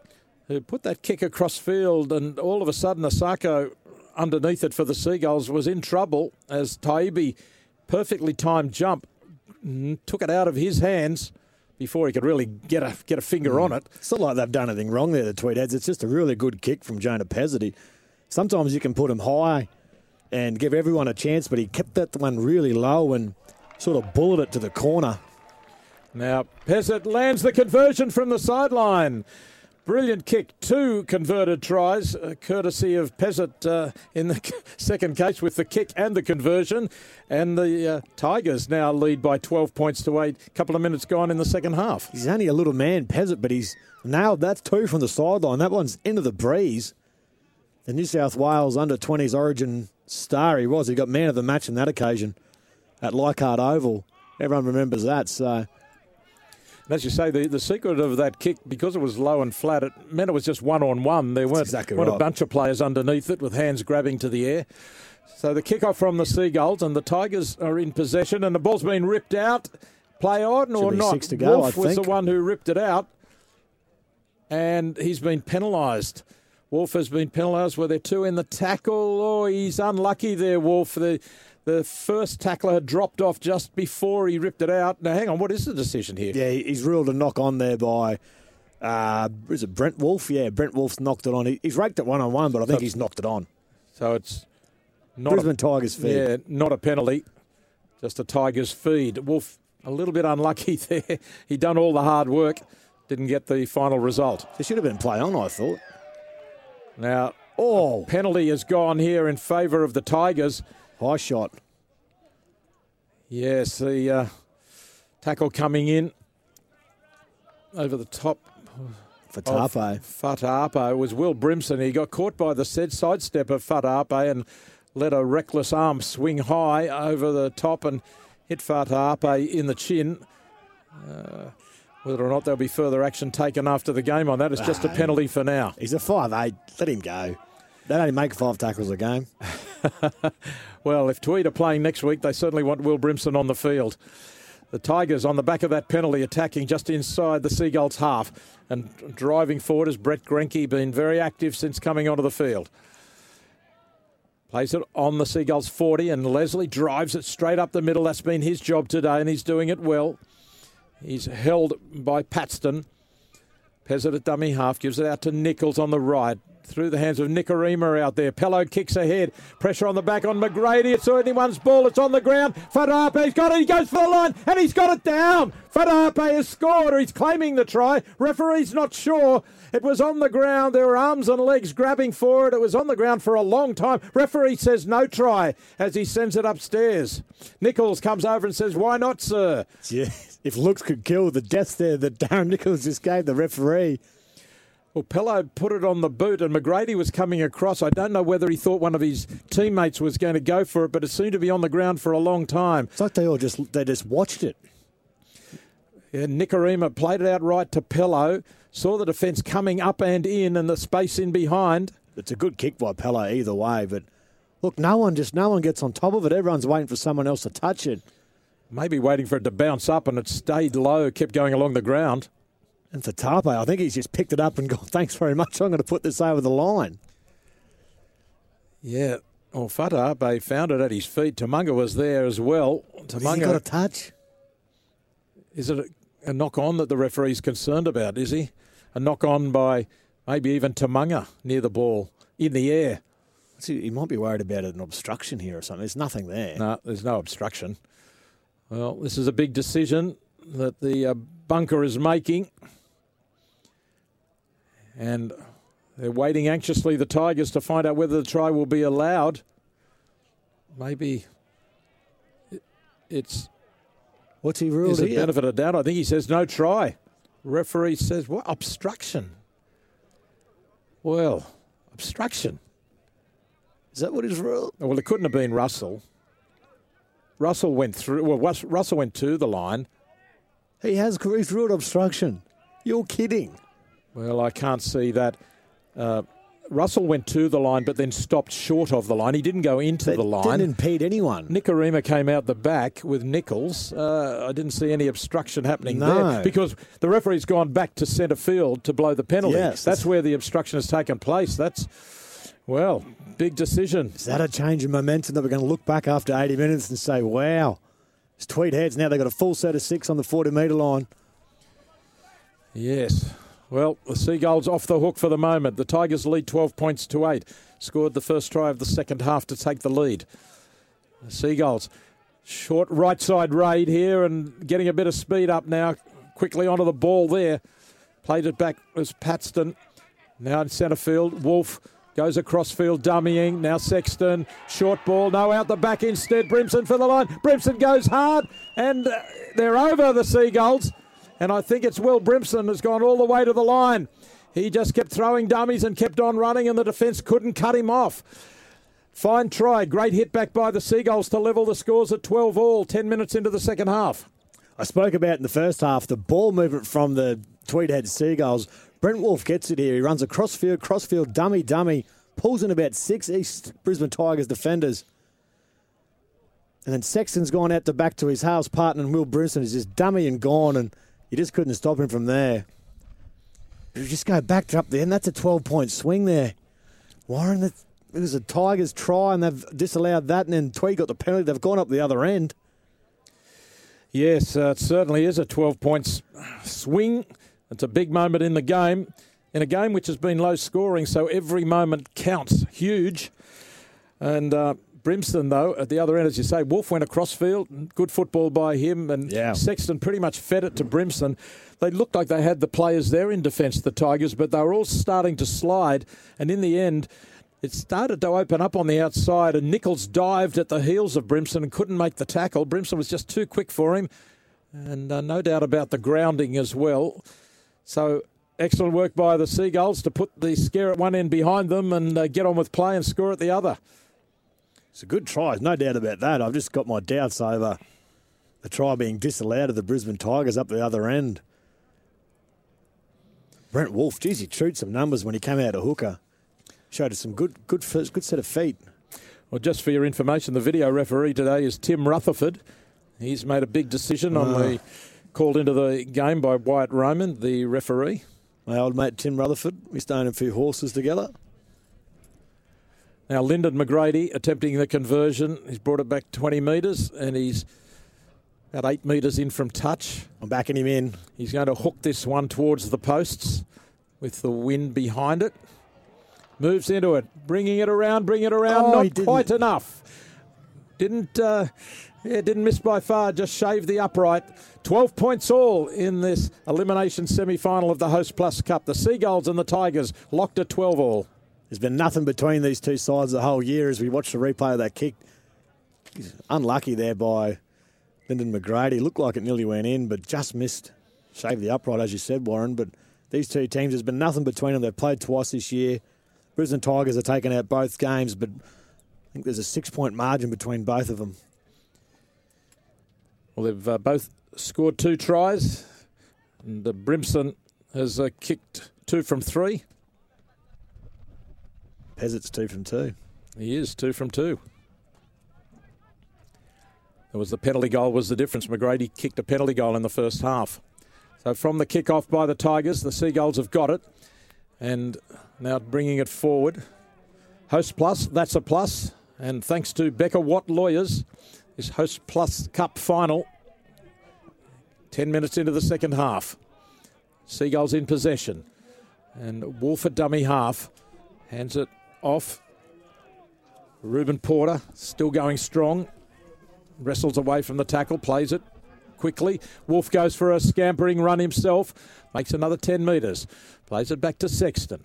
who put that kick across field, and all of a sudden, Asako underneath it for the Seagulls was in trouble as Taibbi, perfectly timed jump, took it out of his hands before he could really get a get a finger mm. on it. It's not like they've done anything wrong there, the Tweedheads. It's just a really good kick from Jonah Pezet. Sometimes you can put him high and give everyone a chance, but he kept that one really low and sort of bullet it to the corner. Now, Pezet lands the conversion from the sideline. Brilliant kick, two converted tries, uh, courtesy of Pezet uh, in the second case with the kick and the conversion. And the uh, Tigers now lead by 12 points to 8. A couple of minutes gone in the second half. He's only a little man, Pezet, but he's nailed that two from the sideline. That one's into the breeze. The New South Wales under 20s origin star he was. He got man of the match on that occasion at Leichhardt Oval. Everyone remembers that. So, as you say, the, the secret of that kick, because it was low and flat, it meant it was just one on one. There weren't, exactly weren't right. a bunch of players underneath it with hands grabbing to the air. So the kick off from the Seagulls, and the Tigers are in possession, and the ball's been ripped out. Play on or not? six to go, Woolf was the one who ripped it out, and he's been penalised. Woolf has been penalised with their two in the tackle. Oh, he's unlucky there, Woolf. The the first tackler dropped off just before he ripped it out. Now, hang on, what is the decision here? Yeah, he's ruled a knock on there by. Uh, is it Brent Woolf? Yeah, Brent Woolf's knocked it on. He- He's raked it one on one, but I think he's knocked it on. So it's not Brisbane a, Tigers feed. Yeah, not a penalty, just a Tigers feed. Woolf a little bit unlucky there. He done all the hard work, didn't get the final result. There should have been play on, I thought. Now Oh, penalty has gone here in favour of the Tigers. High shot. Yes, the uh, tackle coming in over the top For of Tape. Fatape was Will Brimson. He got caught by the said sidestep of Fatape and let a reckless arm swing high over the top and hit Fatape in the chin. Uh, whether or not there'll be further action taken after the game on that, it's just a Ah, penalty for now. He's a five eight. Let him go. They only make five tackles a game. Well, if Tweed are playing next week, they certainly want Will Brimson on the field. The Tigers on the back of that penalty attacking just inside the Seagulls half and driving forward as Brett Grenke been very active since coming onto the field. Plays it on the Seagulls 40 and Leslie drives it straight up the middle. That's been his job today and he's doing it well. He's held by Patston. Pezet at dummy half, gives it out to Nichols on the right. Through the hands of Nikorima out there. Pello kicks ahead. Pressure on the back on McGrady. It's anyone's ball. It's on the ground. Fadape's got it. He goes for the line and he's got it down. Fadape has scored or he's claiming the try. Referee's not sure. It was on the ground. There were arms and legs grabbing for it. It was on the ground for a long time. Referee says no try as he sends it upstairs. Nichols comes over and says, Why not, sir? Yeah. If looks could kill, the death there that Darren Nichols just gave the referee. Well, Pello put it on the boot, and McGrady was coming across. I don't know whether he thought one of his teammates was going to go for it, but it seemed to be on the ground for a long time. It's like they all just they just watched it. Yeah, Nikorima played it out right to Pello, saw the defence coming up and in, and the space in behind. It's a good kick by Pello either way, but look, no one just no one gets on top of it. Everyone's waiting for someone else to touch it. Maybe waiting for it to bounce up, and it stayed low, kept going along the ground. And for Tape, I think he's just picked it up and gone, thanks very much. I'm going to put this over the line. Yeah. Well, Fatabe found it at his feet. Tamunga was there as well. He got a touch? is it a, a knock on that the referee's concerned about, is he? A knock on by maybe even Tamunga near the ball, in the air. See, he might be worried about an obstruction here or something. There's nothing there. No, there's no obstruction. Well, this is a big decision that the uh, bunker is making. And they're waiting anxiously, the Tigers, to find out whether the try will be allowed. Maybe it- it's What's he ruled is here? benefit of doubt. I think he says no try. Referee says what obstruction? Well, obstruction. Is that what he's ruled? Well, it couldn't have been Russell. Russell went through. Well, Russell went to the line. He has he's ruled obstruction. You're kidding. Well, I can't see that. Uh, Russell went to the line, but then stopped short of the line. He didn't go into That the line. didn't impede anyone. Nikorima came out the back with Nichols. Uh, I didn't see any obstruction happening No. there because the referee's gone back to centre field to blow the penalty. Yes. That's where the obstruction has taken place. That's, well, big decision. Is that a change in momentum that we're going to look back after 80 minutes and say, wow, it's Tweed heads now. They've got a full set of six on the 40 metre line. Yes. Well, the Seagulls off the hook for the moment. The Tigers lead 12 points to 8. Scored the first try of the second half to take the lead. The Seagulls, short right side raid here and getting a bit of speed up now. Quickly onto the ball there. Played it back as Patston. Now in centre field. Woolf goes across field, dummying. Now Sexton. Short ball. No, out the back instead. Brimson for the line. Brimson goes hard. And uh, they're over the Seagulls. And I think it's Will Brimson has gone all the way to the line. He just kept throwing dummies and kept on running, and the defence couldn't cut him off. Fine try. Great hit back by the Seagulls to level the scores at 12 all, 10 minutes into the second half. I spoke about in the first half the ball movement from the Tweedhead Seagulls. Brent Woolf gets it here. He runs a crossfield, crossfield, dummy, dummy, pulls in about six East Brisbane Tigers defenders. And then Sexton's gone out the back to his house partner, and Will Brimson is just dummy and gone, and you just couldn't stop him from there. You just go back up there, and that's a 12 point swing there. Warren, that, it was a Tigers try, and they've disallowed that, and then Tweed got the penalty. They've gone up the other end. Yes, uh, it certainly is a 12 point swing. It's a big moment in the game, in a game which has been low scoring, so every moment counts. Huge. And uh, Brimson, though, at the other end, as you say, Woolf went across field. Good football by him, and Yeah. Sexton pretty much fed it to Brimson. They looked like they had the players there in defence, the Tigers, but they were all starting to slide. And in the end, it started to open up on the outside, and Nichols dived at the heels of Brimson and couldn't make the tackle. Brimson was just too quick for him, and uh, no doubt about the grounding as well. So excellent work by the Seagulls to put the scare at one end behind them and uh, get on with play and score at the other. It's a good try, no doubt about that. I've just got my doubts over the try being disallowed of the Brisbane Tigers up the other end. Brent Woolf, geez, he chewed some numbers when he came out of hooker. Showed us some good, good, good set of feet. Well, just for your information, the video referee today is Tim Rutherford. He's made a big decision on the ah. called into the game by Wyatt Roman, the referee. My old mate Tim Rutherford, we started a few horses together. Now, Lyndon McGrady attempting the conversion. He's brought it back 20 metres and he's about eight metres in from touch. I'm backing him in. He's going to hook this one towards the posts with the wind behind it. Moves into it, bringing it around, bringing it around. Oh, Not quite enough. Didn't, uh, yeah, didn't miss by far. Just shaved the upright. Twelve points all in this elimination semi-final of the Host Plus Cup. The Seagulls and the Tigers locked at twelve all. There's been nothing between these two sides the whole year as we watch the replay of that kick. He's unlucky there by Lyndon McGrady. Looked like it nearly went in, but just missed. Shaved the upright, as you said, Warren. But these two teams, there's been nothing between them. They've played twice this year. Brisbane Tigers have taken out both games, but I think there's a six point margin between both of them. Well, they've uh, both scored two tries, and uh, Brimson has uh, kicked two from three. Pezet's two from two. He is two from two. There was the penalty goal was the difference. McGrady kicked a penalty goal in the first half. So from the kick-off by the Tigers, the Seagulls have got it, and now bringing it forward. Host Plus, that's a plus. and thanks to Becker Watt Lawyers, this Host Plus Cup final. Ten minutes into the second half, Seagulls in possession, and Woolf dummy half hands it off Ruben Porter still going strong. Wrestles away from the tackle, plays it quickly. Woolf goes for a scampering run himself, makes another 10 metres, plays it back to Sexton.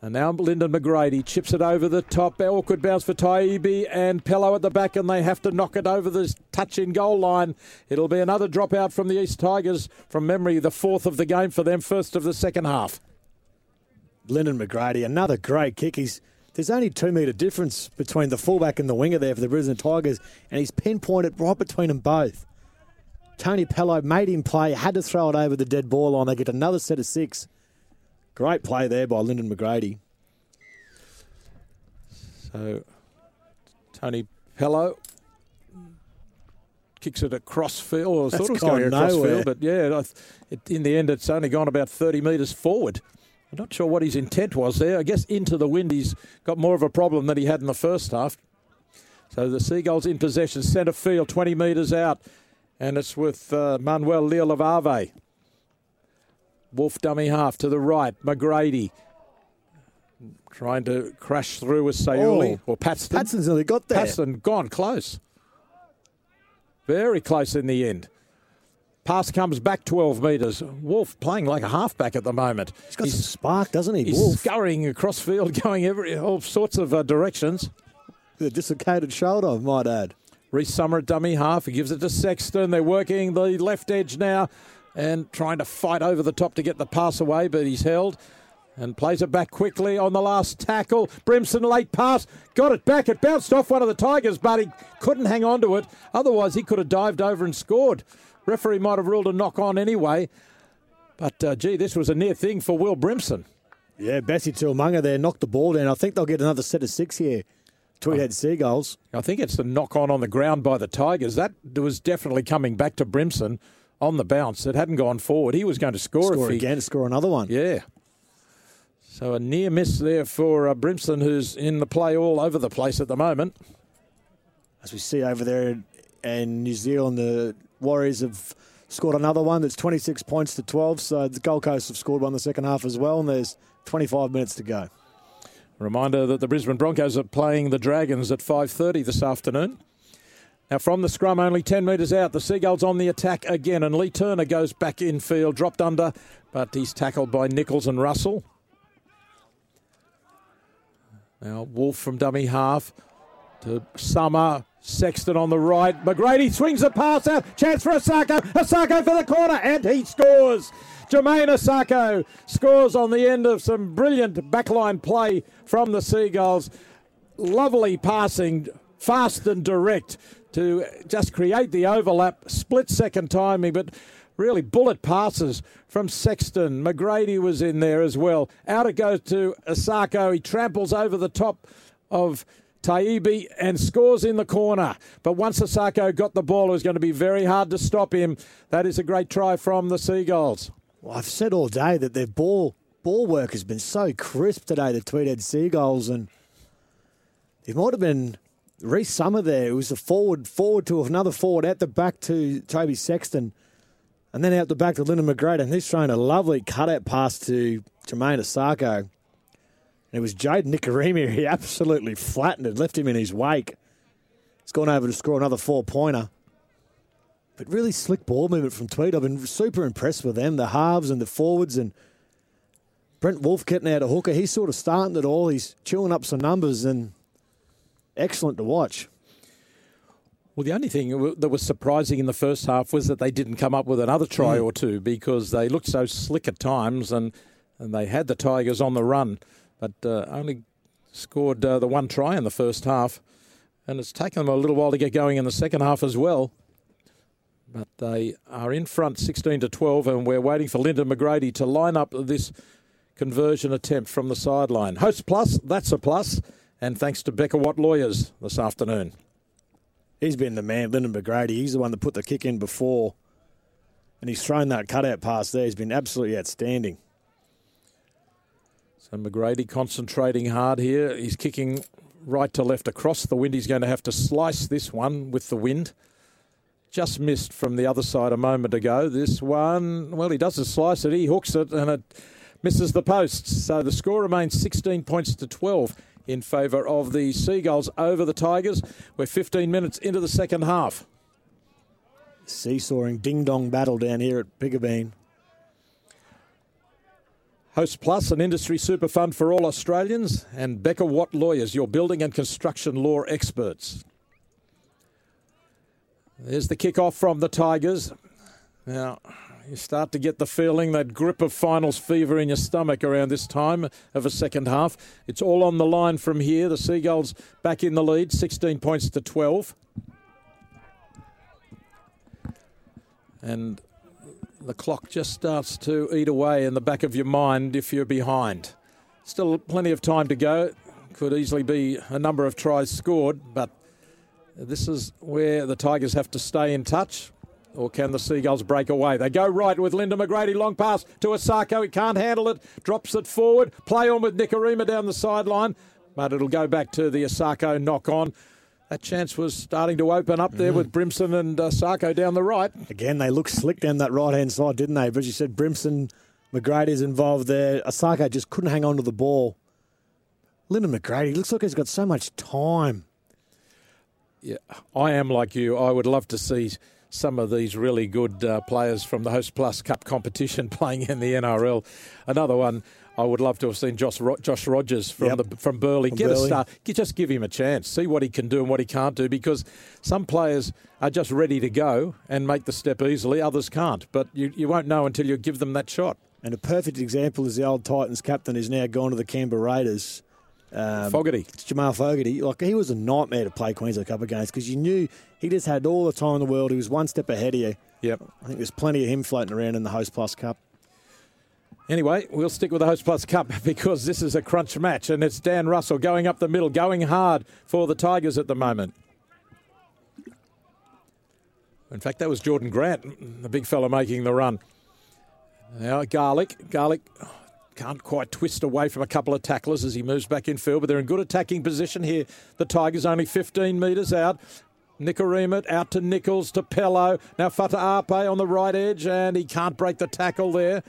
And now Lyndon McGrady chips it over the top. Awkward bounce for Taibbi and Pello at the back, and they have to knock it over the touch in goal line. It'll be another dropout from the East Tigers. From memory, the fourth of the game for them, first of the second half. Lyndon McGrady, another great kick. He's there's only two metre difference between the fullback and the winger there for the Brisbane Tigers, and he's pinpointed right between them both. Tony Pello made him play, had to throw it over the dead ball line. They get another set of six. Great play there by Lyndon McGrady. So Tony Pello kicks it across field. I That's thought it was going across field, but yeah, it, in the end, it's only gone about 30 metres forward. I'm not sure what his intent was there. I guess into the wind, he's got more of a problem than he had in the first half. So the Seagulls in possession, centre field, 20 metres out, and it's with uh, Manuel Leolavave. Woolf dummy half to the right, McGrady. Trying to crash through with Sayuli Oh, or Patston. Patson's nearly got there. Patston gone close. Very close in the end. Pass comes back 12 metres. Woolf playing like a halfback at the moment. He's got some spark, doesn't he? he's Woolf scurrying across field, going every all sorts of uh, directions. The dislocated shoulder, I might add. Reece Summer at dummy half. He gives it to Sexton. They're working the left edge now and trying to fight over the top to get the pass away, but he's held and plays it back quickly on the last tackle. Brimson late pass, got it back. It bounced off one of the Tigers, but he couldn't hang on to it. Otherwise, he could have dived over and scored. Referee might have ruled a knock on anyway. But uh, gee, this was a near thing for Will Brimson. Yeah, Bessie Tuamunga there knocked the ball down. I think they'll get another set of six here. Tweedhead Seagulls. I think it's the knock on on the ground by the Tigers. That was definitely coming back to Brimson on the bounce. It hadn't gone forward. He was going to score, Score if he, again, score another one. Yeah. So a near miss there for uh, Brimson, who's in the play all over the place at the moment. As we see over there in New Zealand, the Warriors have scored another one that's 26 points to 12. So the Gold Coast have scored one the second half as well, and there's 25 minutes to go. Reminder that the Brisbane Broncos are playing the Dragons at 5.30 this afternoon. Now, from the scrum, only 10 metres out, the Seagulls on the attack again, and Lee Turner goes back in field, dropped under, but he's tackled by Nichols and Russell. Now, Woolf from dummy half to Summer. Sexton on the right. McGrady swings a pass out. Chance for Asako. Asako for the corner, and he scores. Jermaine Asako scores on the end of some brilliant backline play from the Seagulls. Lovely passing, fast and direct to just create the overlap. Split second timing, but really bullet passes from Sexton. McGrady was in there as well. Out it goes to Asako. He tramples over the top of Taibbi and scores in the corner. But once Asako got the ball, it was going to be very hard to stop him. That is a great try from the Seagulls. Well, I've said all day that their ball ball work has been so crisp today, the Tweedhead Seagulls, and it might have been Reese Summer there. It was a forward forward to another forward at the back to Toby Sexton, and then out the back to Lyndon McGrady, and he's thrown a lovely cutout pass to Jermaine Asako. And it was Jade Nikorima. He absolutely flattened it, left him in his wake. He's gone over to score another four pointer. But really slick ball movement from Tweed. I've been super impressed with them, the halves and the forwards, and Brent Woolf getting out a hooker. He's sort of starting it all. He's chewing up some numbers and excellent to watch. Well, the only thing that was surprising in the first half was that they didn't come up with another try mm. or two because they looked so slick at times and, and they had the Tigers on the run, but uh, only scored uh, the one try in the first half. And it's taken them a little while to get going in the second half as well. But they are in front 16 to 12, and we're waiting for Lyndon McGrady to line up this conversion attempt from the sideline. Host Plus, that's a plus. And thanks to Becker Watt Lawyers this afternoon. He's been the man, Lyndon McGrady. He's the one that put the kick in before. And he's thrown that cutout pass there. He's been absolutely outstanding. So McGrady concentrating hard here. He's kicking right to left across the wind. He's going to have to slice this one with the wind. Just missed from the other side a moment ago. This one, well, he doesn't slice it. He hooks it and it misses the posts. So the score remains 16 points to 12 in favour of the Seagulls over the Tigers. We're 15 minutes into the second half. Seesawing ding dong battle down here at Piggabeen. Host Plus, an industry super fund for all Australians, and Becker Watt Lawyers, your building and construction law experts. There's the kick-off from the Tigers. Now, you start to get the feeling that grip of finals fever in your stomach around this time of a second half. It's all on the line from here. The Seagulls back in the lead, 16 points to 12. And the clock just starts to eat away in the back of your mind if you're behind. Still plenty of time to go. Could easily be a number of tries scored, but this is where the Tigers have to stay in touch. Or can the Seagulls break away? They go right with Lyndon McGrady. Long pass to Asako. He can't handle it. Drops it forward. Play on with Nikorima down the sideline. But it'll go back to the Asako knock on. That chance was starting to open up there mm. with Brimson and Asako down the right. Again, they look slick down that right hand side, didn't they? But you said Brimson, McGrady's involved there. Asako just couldn't hang on to the ball. Lyndon McGrady looks like he's got so much time yeah, I am like you. I would love to see some of these really good uh, players from the Host Plus Cup competition playing in the NRL. Another one. I would love to have seen Josh, Josh Rogers from yep. the, from Burleigh from get Burleigh. a start. Just give him a chance, see what he can do and what he can't do. Because some players are just ready to go and make the step easily, others can't. But you, you won't know until you give them that shot. And a perfect example is the old Titans captain who's now gone to the Canberra Raiders. Um, Fogarty. Jamal Fogarty. Like, he was a nightmare to play Queensland Cup against because you knew he just had all the time in the world. He was one step ahead of you. Yep. I think there's plenty of him floating around in the Host Plus Cup. Anyway, we'll stick with the Host Plus Cup because this is a crunch match and it's Dan Russell going up the middle, going hard for the Tigers at the moment. In fact, that was Jordan Grant, mm, the big fella making the run. Now, Garlic. Garlick can't quite twist away from a couple of tacklers as he moves back in field, but they're in good attacking position here. The Tigers only 15 metres out. Nikorima out to Nichols to Pello. Now Fata on the right edge, and he can't break the tackle there.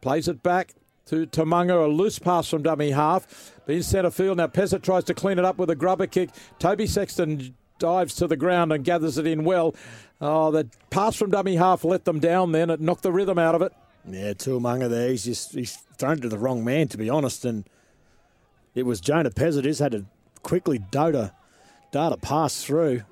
Plays it back to Tamunga, a loose pass from dummy half. But in centre field now, Pezet tries to clean it up with a grubber kick. Toby Sexton dives to the ground and gathers it in well. Oh, the pass from dummy half let them down then. It knocked the rhythm out of it. Yeah, Tuamanga there. He's just he's thrown it to the wrong man, to be honest. And it was Jonah Pezet who's had to quickly data, data pass through.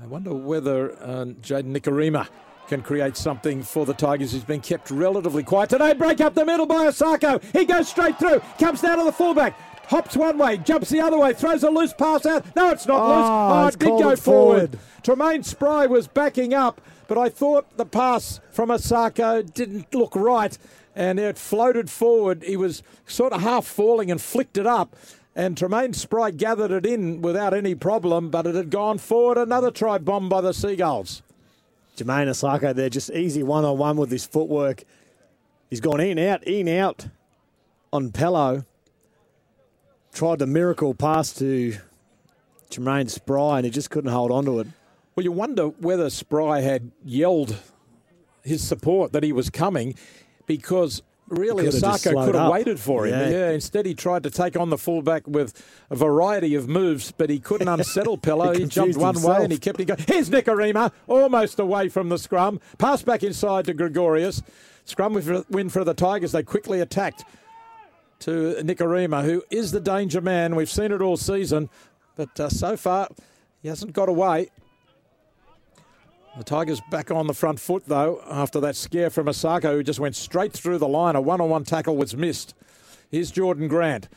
I wonder whether uh, Jaden Nikorima can create something for the Tigers. He's been kept relatively quiet today. Break up the middle by Osako. He goes straight through, comes down to the fullback. Hops one way, jumps the other way, throws a loose pass out. No, it's not oh, loose. Oh, it did go forward. forward. Tremaine Spry was backing up, but I thought the pass from Osako didn't look right and it floated forward. He was sort of half falling and flicked it up. And Tremaine Spry gathered it in without any problem, but it had gone forward. Another try bomb by the Seagulls. Jermaine Osako there, just easy one on one with his footwork. He's gone in, out, in, out on Pello. Tried the miracle pass to Jermaine Spry, and he just couldn't hold on to it. Well, you wonder whether Spry had yelled his support that he was coming because really Osako could have waited for him. Yeah. Yeah. instead he tried to take on the fullback with a variety of moves, but he couldn't unsettle Pello. He he, jumped one himself. way and he kept it going. Here's Nikorima, almost away from the scrum. Pass back inside to Gregorius. Scrum with- win for the Tigers. They quickly attacked to Nikorima, who is the danger man. We've seen it all season, but uh, so far he hasn't got away. The Tigers back on the front foot, though, after that scare from Osako, who just went straight through the line. A one on one tackle was missed. Here's Jordan Grant,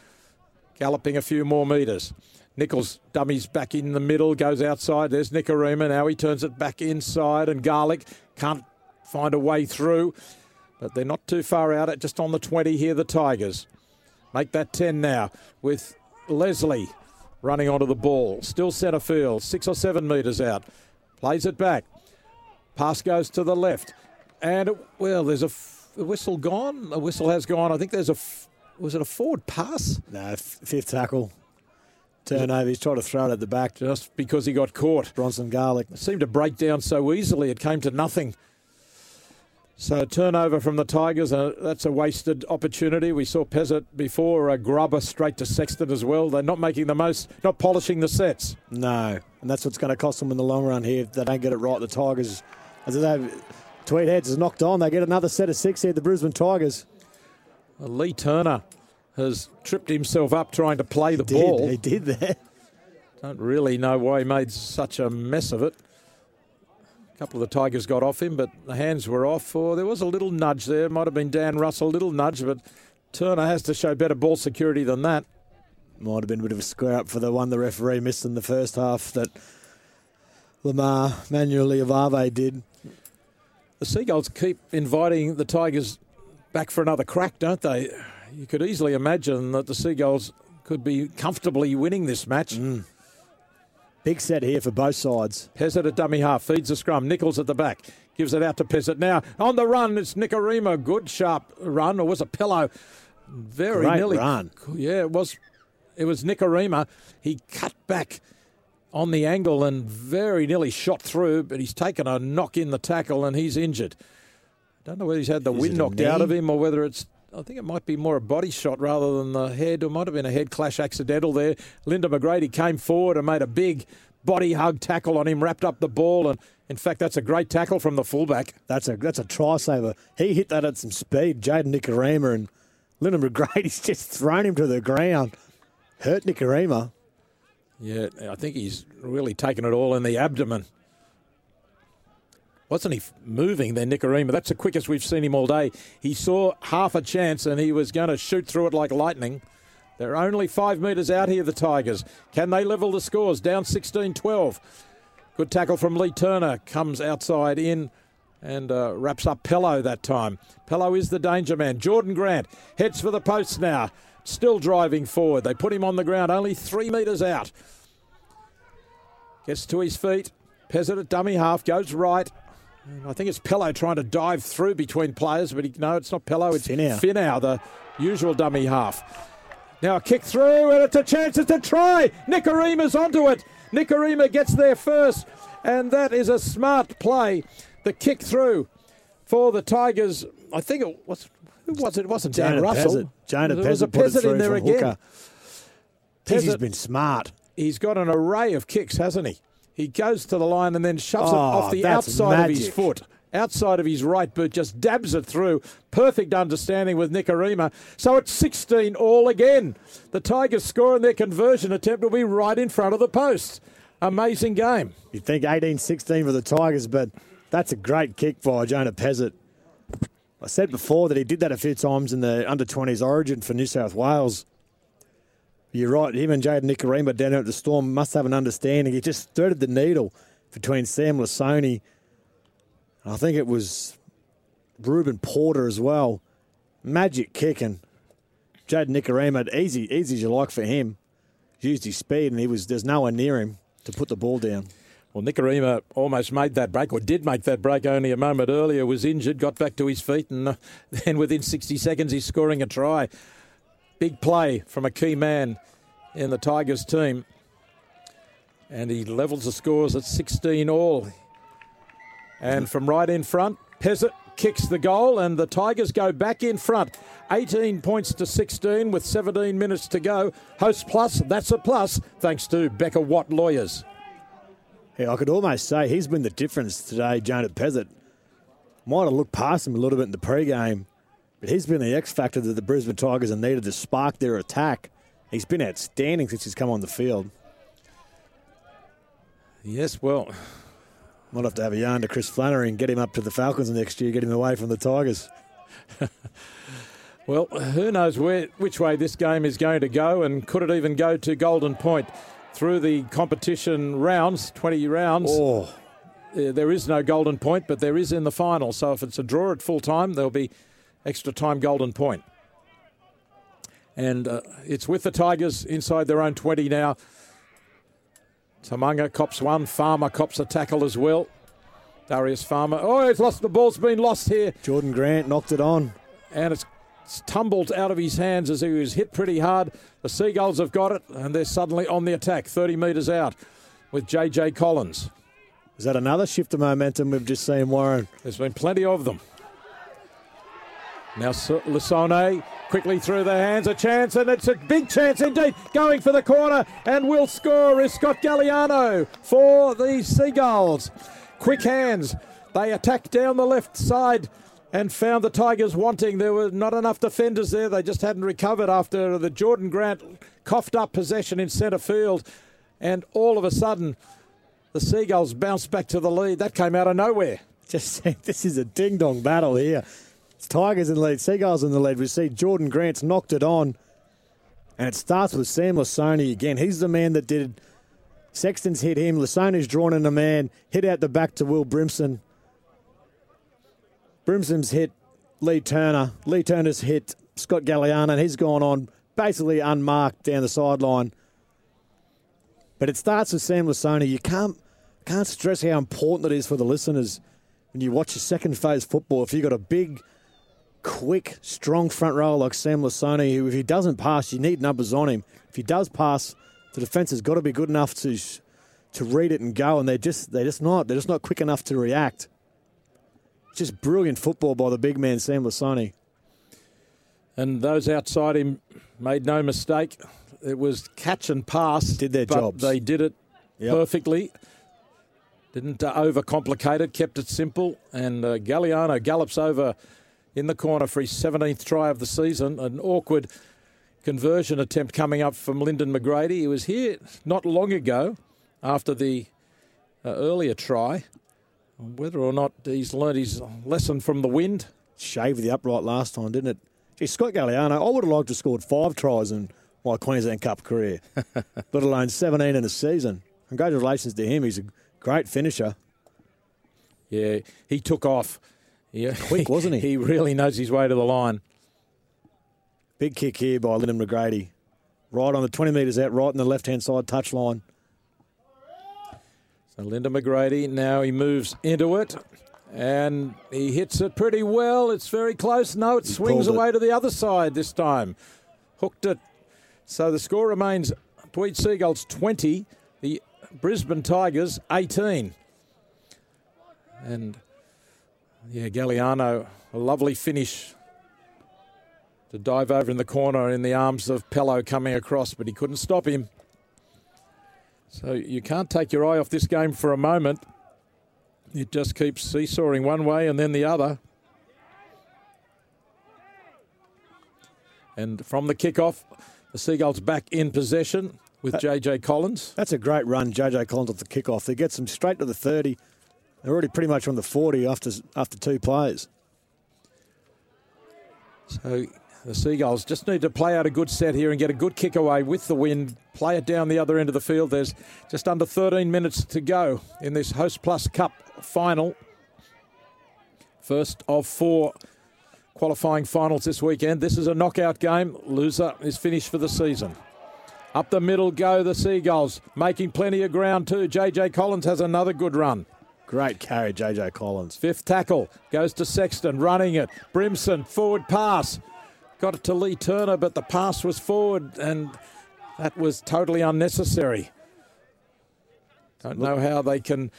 galloping a few more metres. Nichols dummies back in the middle, goes outside. There's Nikorima. Now he turns it back inside, and Garlick can't find a way through. But they're not too far out, at just on the 20 here, the Tigers. Make that 10 now with Leslie running onto the ball. Still centre field, six or seven metres out. Plays it back. Pass goes to the left. And, well, there's a, f- a whistle gone. A whistle has gone. I think there's a, f- was it a forward pass? No, fifth tackle. Turnover. He's trying to throw it at the back. Just because he got caught. Bronson Garlick. It seemed to break down so easily, it came to nothing. So turnover from the Tigers, uh, that's a wasted opportunity. We saw Pezet before, a grubber straight to Sexton as well. They're not making the most, not polishing the sets. No, and that's what's going to cost them in the long run here if they don't get it right. The Tigers, as say, Tweed Heads is knocked on. They get another set of six here. The Brisbane Tigers Uh, Lee Turner has tripped himself up trying to play the ball. He did there. Don't really know why he made such a mess of it. A couple of the Tigers got off him, but the hands were off. Or there was a little nudge there. Might have been Dan Russell, a little nudge, but Turner has to show better ball security than that. Might have been a bit of a square up for the one the referee missed in the first half that Lamar Manuel Liavave did. The Seagulls keep inviting the Tigers back for another crack, don't they? You could easily imagine that the Seagulls could be comfortably winning this match. Mm. Big set here for both sides. Pezet at dummy half, feeds the scrum. Nichols at the back, gives it out to Pezet. Now on the run, it's Nikorima. Good sharp run, or was it Pello? Very Great nearly. run. Yeah, it was. It was Nikorima. He cut back on the angle and very nearly shot through, but he's taken a knock in the tackle and he's injured. I Don't know whether he's had the Is wind knocked out of him or whether it's. I think it might be more a body shot rather than the head. It might have been a head clash accidental there. Lyndon McGrady came forward and made a big body hug tackle on him, wrapped up the ball, and in fact, that's a great tackle from the fullback. That's a that's a try saver. He hit that at some speed. Jaden Nikorima and Lyndon McGrady's just thrown him to the ground. Hurt Nikorima. Yeah, I think he's really taken it all in the abdomen. Wasn't he moving then, Nikorima? That's the quickest we've seen him all day. He saw half a chance and he was going to shoot through it like lightning. They're only five metres out here, the Tigers. Can they level the scores? Down 16 12. Good tackle from Lee Turner. Comes outside in and uh, wraps up Pello that time. Pello is the danger man. Jordan Grant heads for the post now, still driving forward. They put him on the ground, only three metres out. Gets to his feet. Pezet at dummy half goes right. I think it's Pello trying to dive through between players, but he, no, it's not Pello. It's Finau. Finau, the usual dummy half. Now a kick through, and it's a chance. It's a try. Nikorima's onto it. Nicorima gets there first, and that is a smart play. The kick through for the Tigers. I think it was. Who was it? It wasn't Dan Jonah Russell. Pezet. Jonah there was a Pezet it in there again. hooker. He's Pezet- been smart. He's got an array of kicks, hasn't he? He goes to the line and then shoves it Oh, off the that's outside of his foot. Outside of his right boot, just dabs it through. Perfect understanding with Nikorima. So it's 16 all again. The Tigers score and their conversion attempt will be right in front of the post. Amazing game. You'd think 18-16 for the Tigers, but that's a great kick by Jonah Pezet. I said before that he did that a few times in the under-20s origin for New South Wales. You're right, him and Jaden Nikorima down at the Storm must have an understanding. He just threaded the needle between Sam Lisone. I think it was Ruben Porter as well. Magic kicking. Jaden Nikorima, easy, easy as you like for him. Used his speed and he was there's no one near him to put the ball down. Well, Nikorima almost made that break, or did make that break only a moment earlier, was injured, got back to his feet, and uh, then within 60 seconds he's scoring a try. Big play from a key man in the Tigers team. And he levels the scores at 16 all. And from right in front, Pezet kicks the goal, and the Tigers go back in front. 18 points to 16 with 17 minutes to go. Host plus, that's a plus, thanks to Becker Watt Lawyers. Yeah, I could almost say he's been the difference today, Jonah Pezet. Might have looked past him a little bit in the pre-game, but he's been the X factor that the Brisbane Tigers have needed to spark their attack. He's been outstanding since he's come on the field. Yes, well, Might have to have a yarn to Chris Flannery and get him up to the Falcons next year, get him away from the Tigers. Well, who knows where which way this game is going to go, and could it even go to Golden Point through the competition rounds, 20 rounds? Oh, uh, there is no Golden Point, but there is in the final. So if it's a draw at full time, there'll be extra time Golden Point. And uh, it's with the Tigers inside their own 20 now. Tamanga cops one, Farmer cops a tackle as well. Darius Farmer. Oh, he's lost the ball's been lost here Jordan Grant knocked it on. and it's, it's tumbled out of his hands as he was hit pretty hard. The Seagulls have got it, and they're suddenly on the attack, 30 metres out, with JJ Collins. Is that another shift of momentum we've just seen, Warren? There's been plenty of them. Now Lisone quickly through the hands, a chance, and it's a big chance indeed. Going for the corner, and will score is Scott Galliano for the Seagulls. Quick hands. They attack down the left side and found the Tigers wanting. There were not enough defenders there. They just hadn't recovered after the Jordan Grant coughed up possession in centre field. And all of a sudden, the Seagulls bounced back to the lead. That came out of nowhere. Just this is a ding dong battle here. It's Tigers in the lead, Seagulls in the lead. We see Jordan Grant's knocked it on. And it starts with Sam Lisone again. He's the man that did. Sexton's hit him. Lisone's drawn in a man. Hit out the back to Will Brimson. Brimson's hit Lee Turner. Lee Turner's hit Scott Galliano, and he's gone on basically unmarked down the sideline. But it starts with Sam Lisone. You can't can't stress how important it is for the listeners when you watch a second phase football. If you've got a big, quick, strong front row like Sam Lisone, who if he doesn't pass, you need numbers on him. If he does pass, the defence has got to be good enough to to read it and go, and they're just they're just not they're just not quick enough to react. Just brilliant football by the big man Sam Lisone. And those outside him made no mistake. It was catch and pass. Did their job. They did it Yep. perfectly. Didn't uh, overcomplicate it, kept it simple. And uh, Galliano gallops over in the corner for his 17th try of the season. An awkward conversion attempt coming up from Lyndon McGrady. He was here not long ago after the uh, earlier try. Whether or not he's learned his lesson from the wind, Shaved the upright last time, didn't it? Gee, Scott Galliano, I would have liked to have scored five tries in my Queensland Cup career, let alone 17 in a season. Congratulations to him. He's a great finisher. Yeah, he took off. Yeah, Quick, wasn't he? He really knows his way to the line. Big kick here by Lyndon McGrady. Right on the 20 metres out, right on the left hand side touch line. So Lyndon McGrady, now he moves into it and he hits it pretty well. It's very close. No, it He swings pulled it. away to the other side this time. Hooked it. So the score remains Tweed Seagulls 20, the Brisbane Tigers 18. And yeah, Galliano, a lovely finish to dive over in the corner in the arms of Pello coming across, but he couldn't stop him. So you can't take your eye off this game for a moment. It just keeps seesawing one way and then the other. And from the kickoff, the Seagulls back in possession with JJ Collins. That's a great run, JJ Collins off the kickoff. They gets them straight to the 30. They're already pretty much on the 40 after after two plays. So the Seagulls just need to play out a good set here and get a good kick away with the wind, play it down the other end of the field. There's just under 13 minutes to go in this Host Plus Cup final. First of four qualifying finals this weekend. This is a knockout game. Loser is finished for the season. Up the middle go the Seagulls, making plenty of ground too. JJ Collins has another good run. Great carry, JJ Collins. Fifth tackle goes to Sexton, running it. Brimson, forward pass. Got it to Lee Turner, but the pass was forward, and that was totally unnecessary. Don't know how they can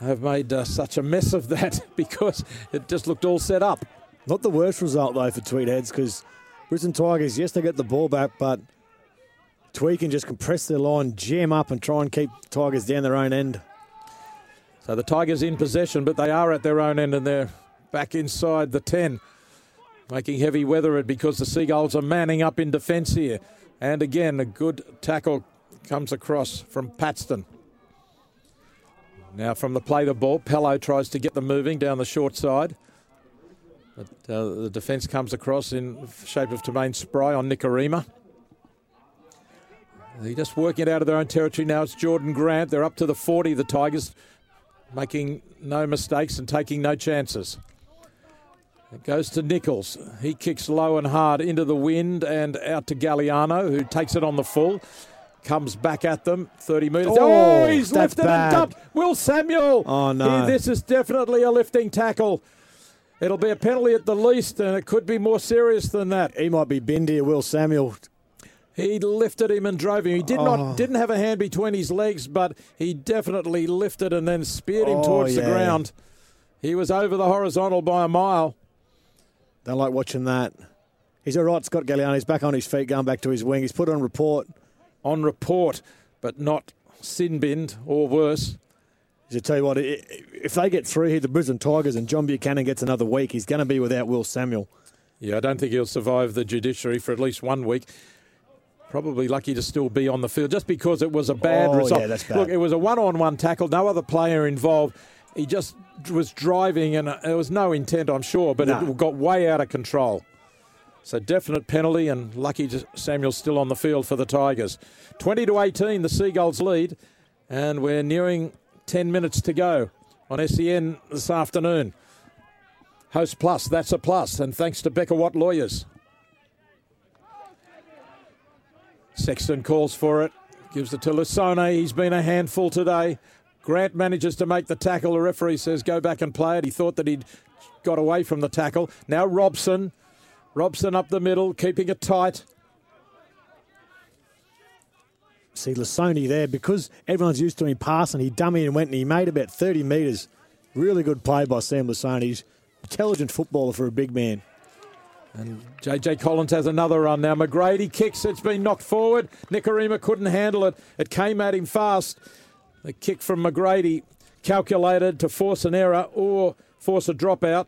have made uh, such a mess of that because it just looked all set up. Not the worst result, though, for Tweedheads because Brisbane Tigers, yes, they get the ball back, but Tweed can just compress their line, jam up, and try and keep Tigers down their own end. So the Tigers in possession, but they are at their own end and they're back inside the 10, making heavy weather it because the Seagulls are manning up in defence here. And again, a good tackle comes across from Patston. Now from the play the ball, Pello tries to get them moving down the short side. But uh, the defence comes across in shape of Tremaine Spry on Nikorima. They're just working it out of their own territory now. It's Jordan Grant. They're up to the 40, the Tigers, making no mistakes and taking no chances. It goes to Nichols. He kicks low and hard into the wind and out to Galliano, who takes it on the full. Comes back at them, 30 metres. Oh, oh, he's lifted bad. and dumped. Will Samuel. Oh, no. He- this is definitely a lifting tackle. It'll be a penalty at the least, and it could be more serious than that. He might be Bendy Will Samuel. He lifted him and drove him. He did Oh. not didn't have a hand between his legs, but he definitely lifted and then speared him Oh, towards the ground. He was over the horizontal by a mile. Don't like watching that. He's all right, Scott Galliano. He's back on his feet, going back to his wing. He's put on report. On report, but not sin binned or worse. I tell you what, if they get through here, the Brisbane Tigers, and John Buchanan gets another week, he's going to be without Will Samuel. Yeah, I don't think he'll survive the judiciary for at least one week. Probably lucky to still be on the field just because it was a bad Oh, result. yeah, that's bad. Look, it was a one on one tackle, no other player involved. He just was driving and uh, there was no intent, I'm sure, but No. it got way out of control. So definite penalty and lucky Samuel's still on the field for the Tigers. 20 to 18, the Seagulls lead, and we're nearing 10 minutes to go on SEN this afternoon. Host Plus, that's a plus, and thanks to Becker Watt Lawyers. Sexton calls for it, gives it to Lisone. He's been a handful today. Grant manages to make the tackle. The referee says go back and play it. He thought that he'd got away from the tackle. Now Robson. Robson up the middle, keeping it tight. See Lisone there because everyone's used to him passing. He dummy and went and he made about 30 metres. Really good play by Sam Lisone. He's intelligent footballer for a big man. And JJ Collins has another run now. McGrady kicks. It's been knocked forward. Nikorima couldn't handle it. It came at him fast. The kick from McGrady calculated to force an error or force a dropout.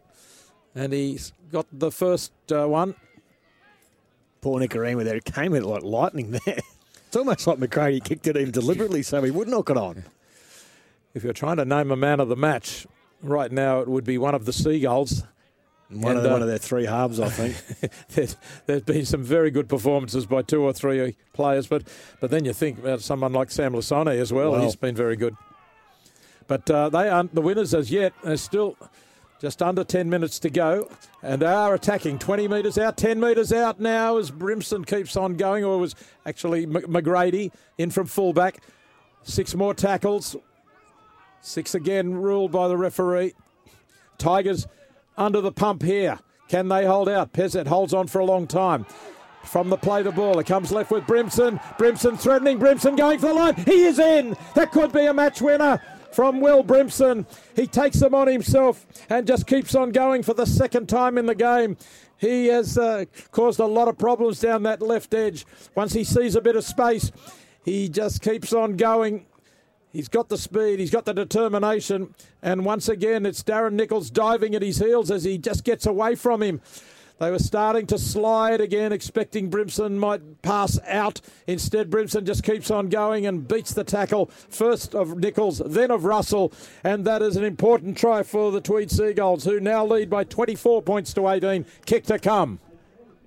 And he's got the first uh, one. Poor Nikorima there. It came in like lightning there. It's almost like McGrady kicked it in deliberately so he would knock it on. If you're trying to name a man of the match, right now it would be one of the Seagulls. One, And, of, uh, one of their three halves, I think. there's, there's been some very good performances by two or three players, but but then you think about someone like Sam Lisone as well. Well. He's been very good. But uh, they aren't the winners as yet. There's still just under 10 minutes to go. And they are attacking 20 metres out, 10 metres out now as Brimson keeps on going, or was actually McGrady in from fullback. Six more tackles. Six again ruled by the referee. Tigers under the pump here. Can they hold out? Pezet holds on for a long time. From the play the ball, it comes left with Brimson. Brimson threatening, Brimson going for the line. He is in. That could be a match winner from Will Brimson. He takes them on himself and just keeps on going for the second time in the game. He has uh, caused a lot of problems down that left edge. Once he sees a bit of space, he just keeps on going. He's got the speed, he's got the determination, and once again it's Darren Nichols diving at his heels as he just gets away from him. They were starting to slide again, expecting Brimson might pass out. Instead, Brimson just keeps on going and beats the tackle, first of Nichols, then of Russell. And that is an important try for the Tweed Seagulls, who now lead by 24 points to 18. Kick to come.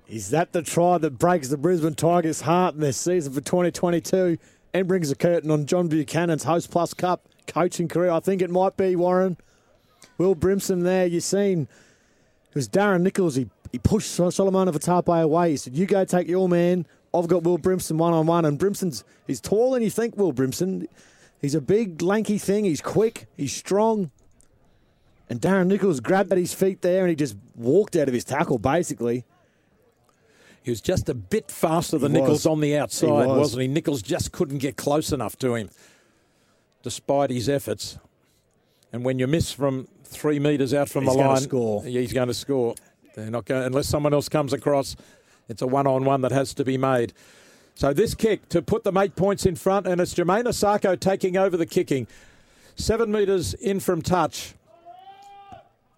Is that the try that breaks the Brisbane Tigers' heart in their season for 2022 and brings a curtain on John Buchanan's Host Plus Cup coaching career? I think it might be, Warren. Will Brimson there, you've seen. It was Darren Nichols. He he pushed Solomon Vatape away. He said, You go take your man. I've got Will Brimson one on one. And Brimson's he's taller than you think, Will Brimson. He's a big, lanky thing. He's quick. He's strong. And Darren Nichols grabbed at his feet there and he just walked out of his tackle, basically. He was just a bit faster than Nichols on the outside, he was. wasn't he? Nichols just couldn't get close enough to him, despite his efforts. And when you miss from three metres out from he's the line, score. he's going to score. They're not going unless someone else comes across. It's a one-on-one that has to be made. So this kick to put them eight points in front, and it's Jermaine Asako taking over the kicking. Seven metres in from touch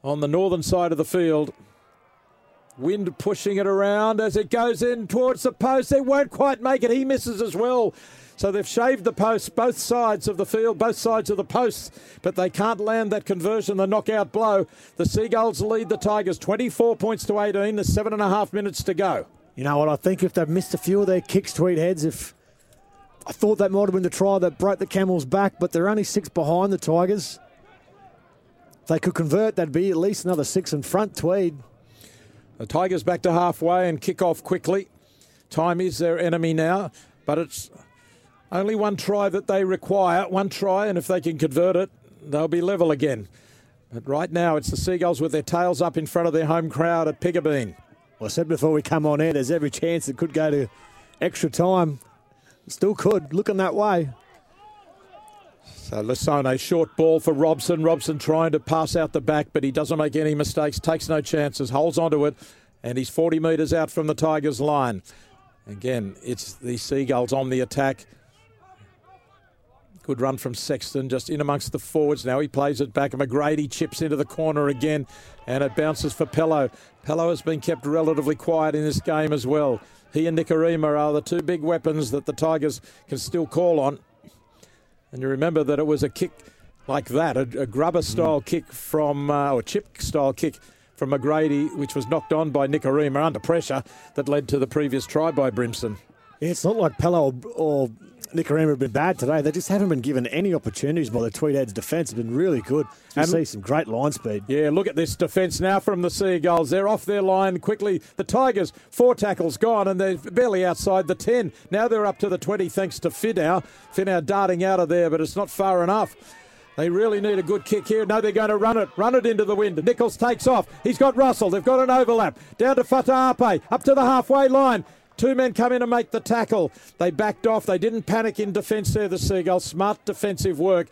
on the northern side of the field. Wind pushing it around as it goes in towards the post. They won't quite make it. He misses as well. So they've shaved the post, both sides of the field, both sides of the posts, but they can't land that conversion, the knockout blow. The Seagulls lead the Tigers 24 points to 18. There's seven and a half minutes to go. You know what? I think if they've missed a few of their kicks, Tweed heads, if I thought that might have been the try that broke the Camels back, but they're only six behind the Tigers. If they could convert, that'd be at least another six in front, Tweed. The Tigers back to halfway and kick off quickly. Time is their enemy now, but it's only one try that they require, one try, and if they can convert it, they'll be level again. But right now, it's the Seagulls with their tails up in front of their home crowd at Piggabeen. Well, I said before we come on air, there's every chance it could go to extra time. Still could, looking that way. So Lisone, short ball for Robson. Robson trying to pass out the back, but he doesn't make any mistakes, takes no chances, holds onto it, and he's 40 metres out from the Tigers' line. Again, it's the Seagulls on the attack. Good run from Sexton, just in amongst the forwards now. He plays it back. And McGrady chips into the corner again, and it bounces for Pello. Pello has been kept relatively quiet in this game as well. He and Nikorima are the two big weapons that the Tigers can still call on. And you remember that it was a kick like that, a, a grubber style mm. kick from, uh, or chip style kick from McGrady, which was knocked on by Nikorima under pressure, that led to the previous try by Brimson. Yeah, it's not like Pello or, or Nikorima have been bad today. They just haven't been given any opportunities by the Tweedheads defence. It's been really good. You see some great line speed. Yeah, look at this defence now from the Seagulls. They're off their line quickly. The Tigers, four tackles gone, and they're barely outside the 10. Now they're up to the 20 thanks to Finau. Finau darting out of there, but it's not far enough. They really need a good kick here. No, they're going to run it, run it into the wind. Nichols takes off. He's got Russell. They've got an overlap. Down to Fataape, up to the halfway line. Two men come in and make the tackle. They backed off. They didn't panic in defence there, the Seagulls. Smart defensive work.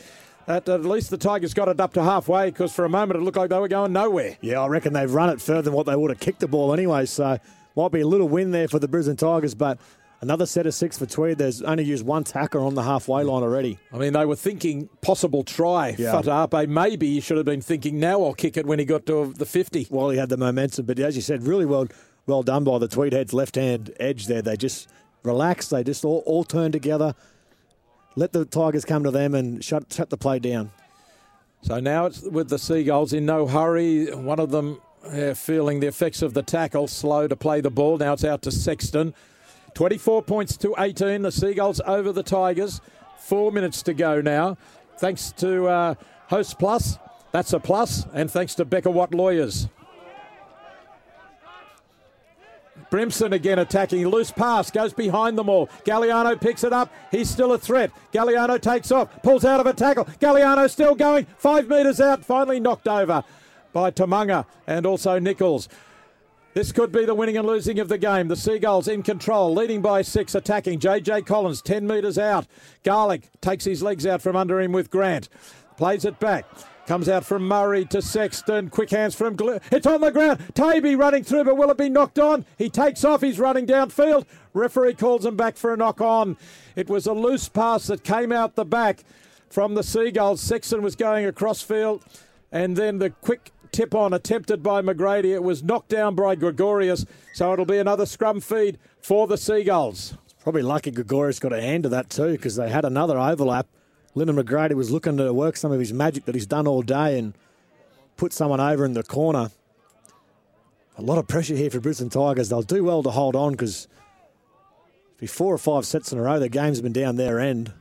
At, at least the Tigers got it up to halfway because for a moment it looked like they were going nowhere. Yeah, I reckon they've run it further than what they would have kicked the ball anyway. So might be a little win there for the Brisbane Tigers, but another set of six for Tweed. There's only used one tacker on the halfway line already. I mean, they were thinking possible try. Yeah. Fataape, maybe he should have been thinking now I'll kick it when he got to the 50. Well, he had the momentum, but as you said, really well well done by the Tweedheads left hand edge there. They just relaxed. They just all, all turned together. Let the Tigers come to them and shut shut the play down. So now it's with the Seagulls in no hurry. One of them feeling the effects of the tackle, slow to play the ball. Now it's out to Sexton. 24 points to 18. The Seagulls over the Tigers. Four minutes to go now. Thanks to uh, Host Plus, that's a plus, and thanks to Becker Watt Lawyers. Brimson again attacking. Loose pass goes behind them all. Galliano picks it up. He's still a threat. Galliano takes off, pulls out of a tackle. Galliano still going. Five metres out. Finally knocked over by Tamunga and also Nichols. This could be the winning and losing of the game. The Seagulls in control, leading by six, attacking. JJ Collins, 10 metres out. Garlick takes his legs out from under him with Grant. Plays it back. Comes out from Murray to Sexton. Quick hands from Gl- It's on the ground. Taby running through, but will it be knocked on? He takes off. He's running downfield. Referee calls him back for a knock on. It was a loose pass that came out the back from the Seagulls. Sexton was going across field, and then the quick tip on attempted by McGrady. It was knocked down by Gregorius, so it'll be another scrum feed for the Seagulls. Probably lucky Gregorius got a hand to that too because they had another overlap. Lyndon McGrady was looking to work some of his magic that he's done all day and put someone over in the corner. A lot of pressure here for Brisbane Tigers. They'll do well to hold on because be four or five sets in a row. The game's been down their end.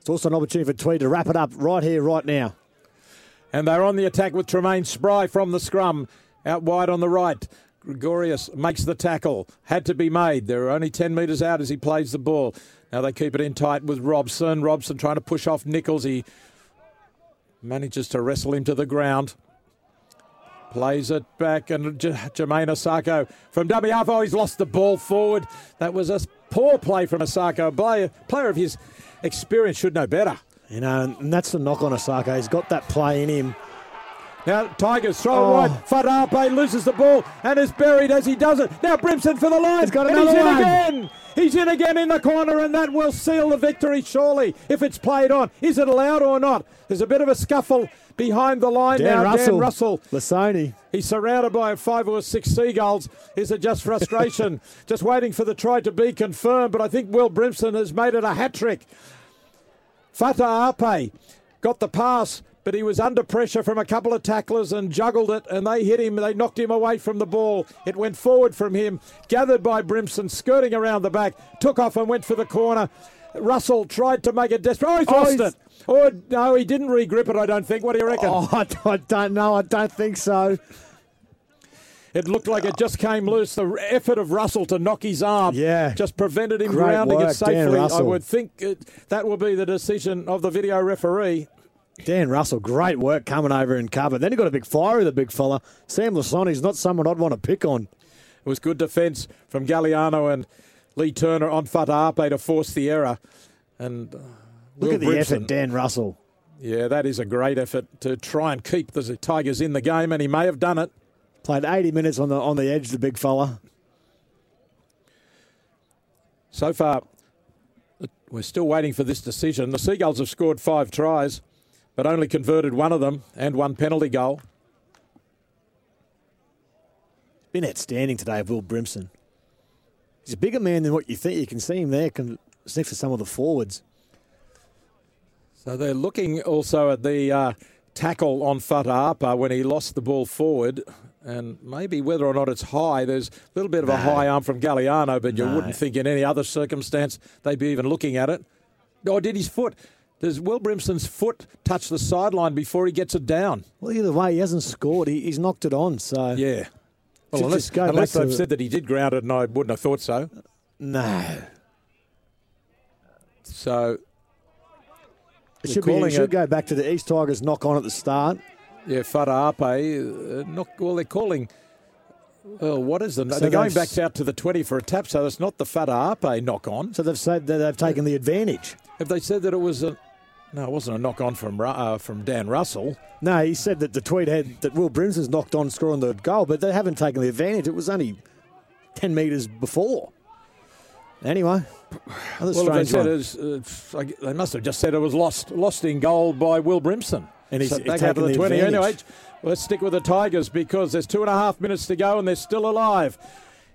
It's also an opportunity for Tweed to wrap it up right here, right now. And they're on the attack with Tremaine Spry from the scrum. Out wide on the right. Gregorius makes the tackle. Had to be made. There are only 10 metres out as he plays the ball. Now they keep it in tight with Robson. Robson trying to push off Nichols. He manages to wrestle him to the ground. Plays it back, and J- Jermaine Asako from. Oh, he's lost the ball forward. That was a poor play from Asako. A player, player of his experience should know better. You know, and that's the knock on Osaka. He's got that play in him. Now Tigers throw Oh. wide. Fadape loses the ball and is buried as he does it. Now Brimson for the line. He's got and another he's in one. again. He's in again in the corner, and that will seal the victory surely if it's played on. Is it allowed or not? There's a bit of a scuffle behind the line Dan now. Russell. Dan Russell. Lisone. He's surrounded by five or six seagulls. Is it just frustration? just waiting for the try to be confirmed, but I think Will Brimson has made it a hat trick. Fata Ape got the pass, but he was under pressure from a couple of tacklers and juggled it, and they hit him. They knocked him away from the ball. It went forward from him, gathered by Brimson, skirting around the back, took off and went for the corner. Russell tried to make it desperate. Oh, he's Oh, lost he's- it. Oh, no, he didn't re-grip it, I don't think. What do you reckon? Oh, I, I don't know. I don't think so. It looked like it just came loose. The effort of Russell to knock his arm Yeah. just prevented him Great grounding work, it safely. I would think it, that will be the decision of the video referee. Dan Russell, great work coming over in cover. Then he got a big flyer, the big fella. Sam Lisone's not someone I'd want to pick on. It was good defence from Galliano and Lee Turner on Fatape to force the error. And uh, Look at the Brimson- effort, Dan Russell. Yeah, that is a great effort to try and keep the Tigers in the game, and he may have done it. Played 80 minutes on the on the edge, the big fella. So far, we're still waiting for this decision. The Seagulls have scored five tries, but only converted one of them and one penalty goal. Been outstanding today, Will Brimson. He's a bigger man than what you think. You can see him there can, next for some of the forwards. So they're looking also at the uh, tackle on Fataapa when he lost the ball forward. And maybe whether or not it's high, there's a little bit of a high arm from Galliano, but you No. wouldn't think in any other circumstance they'd be even looking at it. Or did his foot? Does Will Brimson's foot touch the sideline before he gets it down? Well, either way, he hasn't scored. He, he's knocked it on. So Yeah. Well, unless, unless they've said that he did ground it, and I wouldn't have thought so. no, So, it should be. It calling should it- go back to the East Tigers knock on at the start. yeah, Fatape, uh, not, well, they're calling. Well, what is the? So they're going back out to the 20 for a tap, so it's not the Fatape knock on. So they've said that they've taken the advantage. Have they said that it was a. No, it wasn't a knock on from uh, from Dan Russell. No, he said that the tweet had that Will Brimson's knocked on scoring the goal, but they haven't taken the advantage. It was only 10 metres before. Anyway, another Well, strange said one. uh, it's- I gu- they must have just said it was lost lost in goal by Will Brimson. And he's- So back out taken the the 20. advantage. Anyway, let's stick with the Tigers because there's two and a half minutes to go and they're still alive.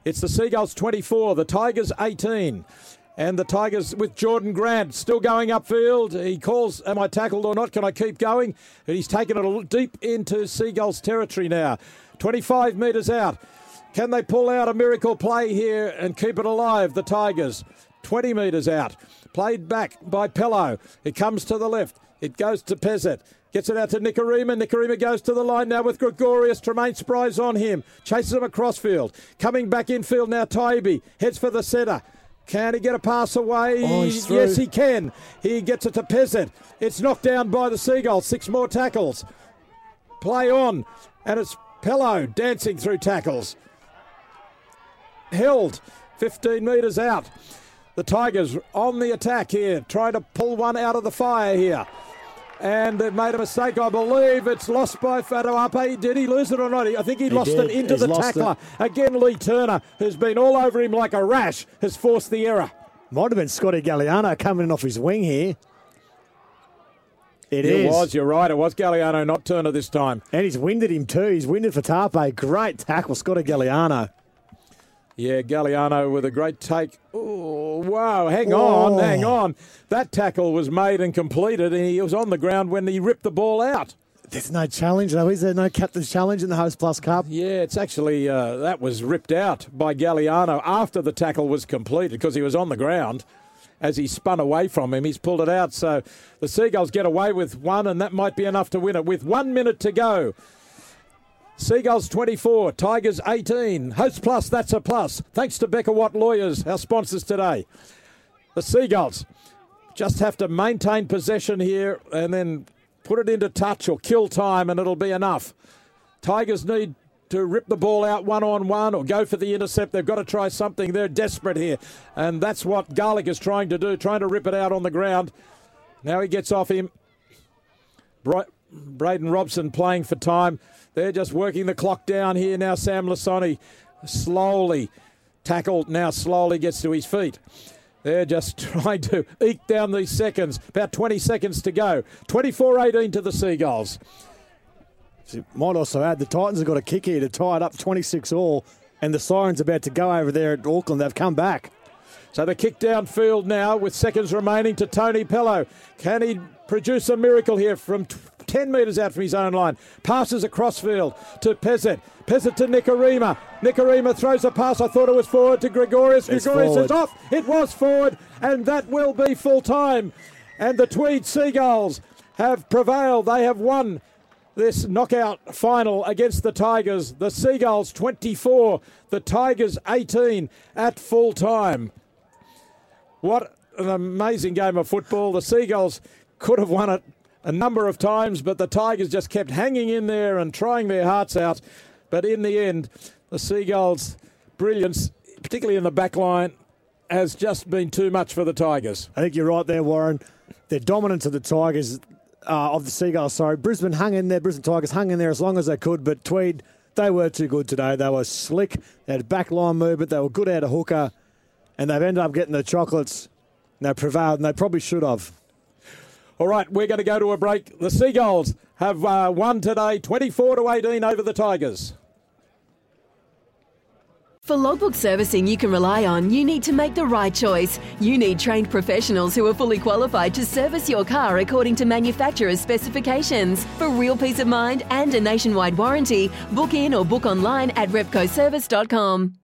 It's the Seagulls 24, the Tigers 18. And the Tigers with Jordan Grant still going upfield. He calls, Am I tackled or not? Can I keep going? And he's taken it deep into Seagulls territory now. 25 metres out. Can they pull out a miracle play here and keep it alive, the Tigers? 20 metres out. Played back by Pello. It comes to the left. It goes to Pezet. Gets it out to Nikorima. Nikorima goes to the line now with Gregorius. Tremaine Spry's on him. Chases him across field. Coming back infield now, Tybee. Heads for the centre. Can he get a pass away? Oh, yes, he can. He gets it to Pezet. It's knocked down by the Seagulls. Six more tackles. Play on. And it's Pello dancing through tackles. Held 15 metres out. The Tigers on the attack here, trying to pull one out of the fire here. And they've made a mistake, I believe. It's lost by Fatoape. Did he lose it or not? I think he, He lost did. it into He's the tackler. Again, Lee Turner, who's been all over him like a rash, has forced the error. Might have been Scotty Galliano coming in off his wing here. It It is. was, you're right. It was Galliano, not Turner this time. And he's winded him too. He's winded for Tape. Great tackle, Scotty Galliano. Yeah, Galliano with a great take. Oh, wow. Hang Oh. on, hang on. That tackle was made and completed, and he was on the ground when he ripped the ball out. There's no challenge though, is there? No captain's challenge in the Hostplus Cup. Yeah, it's actually, uh, that was ripped out by Galliano after the tackle was completed because he was on the ground. As he spun away from him, he's pulled it out. So the Seagulls get away with one, and that might be enough to win it with one minute to go. Seagulls 24, Tigers 18. Hostplus, that's a plus. Thanks to Becker Watt Lawyers, our sponsors today. The Seagulls just have to maintain possession here and then put it into touch or kill time, and it'll be enough. Tigers need to rip the ball out one on one or go for the intercept. They've got to try something. They're desperate here. And that's what Garlick is trying to do, trying to rip it out on the ground. Now he gets off him. Bra- Braden Robson playing for time. They're just working the clock down here now. Sam Lisone slowly tackled, now slowly gets to his feet. They're just trying to eke down these seconds. About 20 seconds to go. 24 18 to the Seagulls. So might also add the Titans have got a kick here to tie it up 26 all, and the Sirens about to go over there at Auckland. They've come back. So the kick downfield now with seconds remaining to Tony Pello. Can he produce a miracle here from t- 10 metres out from his own line? Passes across field to Pezet. Pezet to Nikorima. Nikorima throws a pass. I thought it was forward to Gregorius. It's Gregorius forward. is off. It was forward, and that will be full time. And the Tweed Seagulls have prevailed. They have won this knockout final against the Tigers. The Seagulls 24, the Tigers 18 at full time. What an amazing game of football. The Seagulls could have won it a number of times, but the Tigers just kept hanging in there and trying their hearts out. But in the end, the Seagulls' brilliance, particularly in the back line, has just been too much for the Tigers. I think you're right there, Warren. Their dominance of the Tigers, uh, of the Seagulls, sorry. Brisbane hung in there, Brisbane Tigers hung in there as long as they could, but Tweed, they were too good today. They were slick, they had back line movement, they were good out of hooker, and they've ended up getting the chocolates. And they prevailed, and they probably should have. All right, we're going to go to a break. The Seagulls have uh, won today 24 to 18 over the Tigers. For logbook servicing you can rely on, you need to make the right choice. You need trained professionals who are fully qualified to service your car according to manufacturer's specifications. For real peace of mind and a nationwide warranty, book in or book online at repcoservice.com.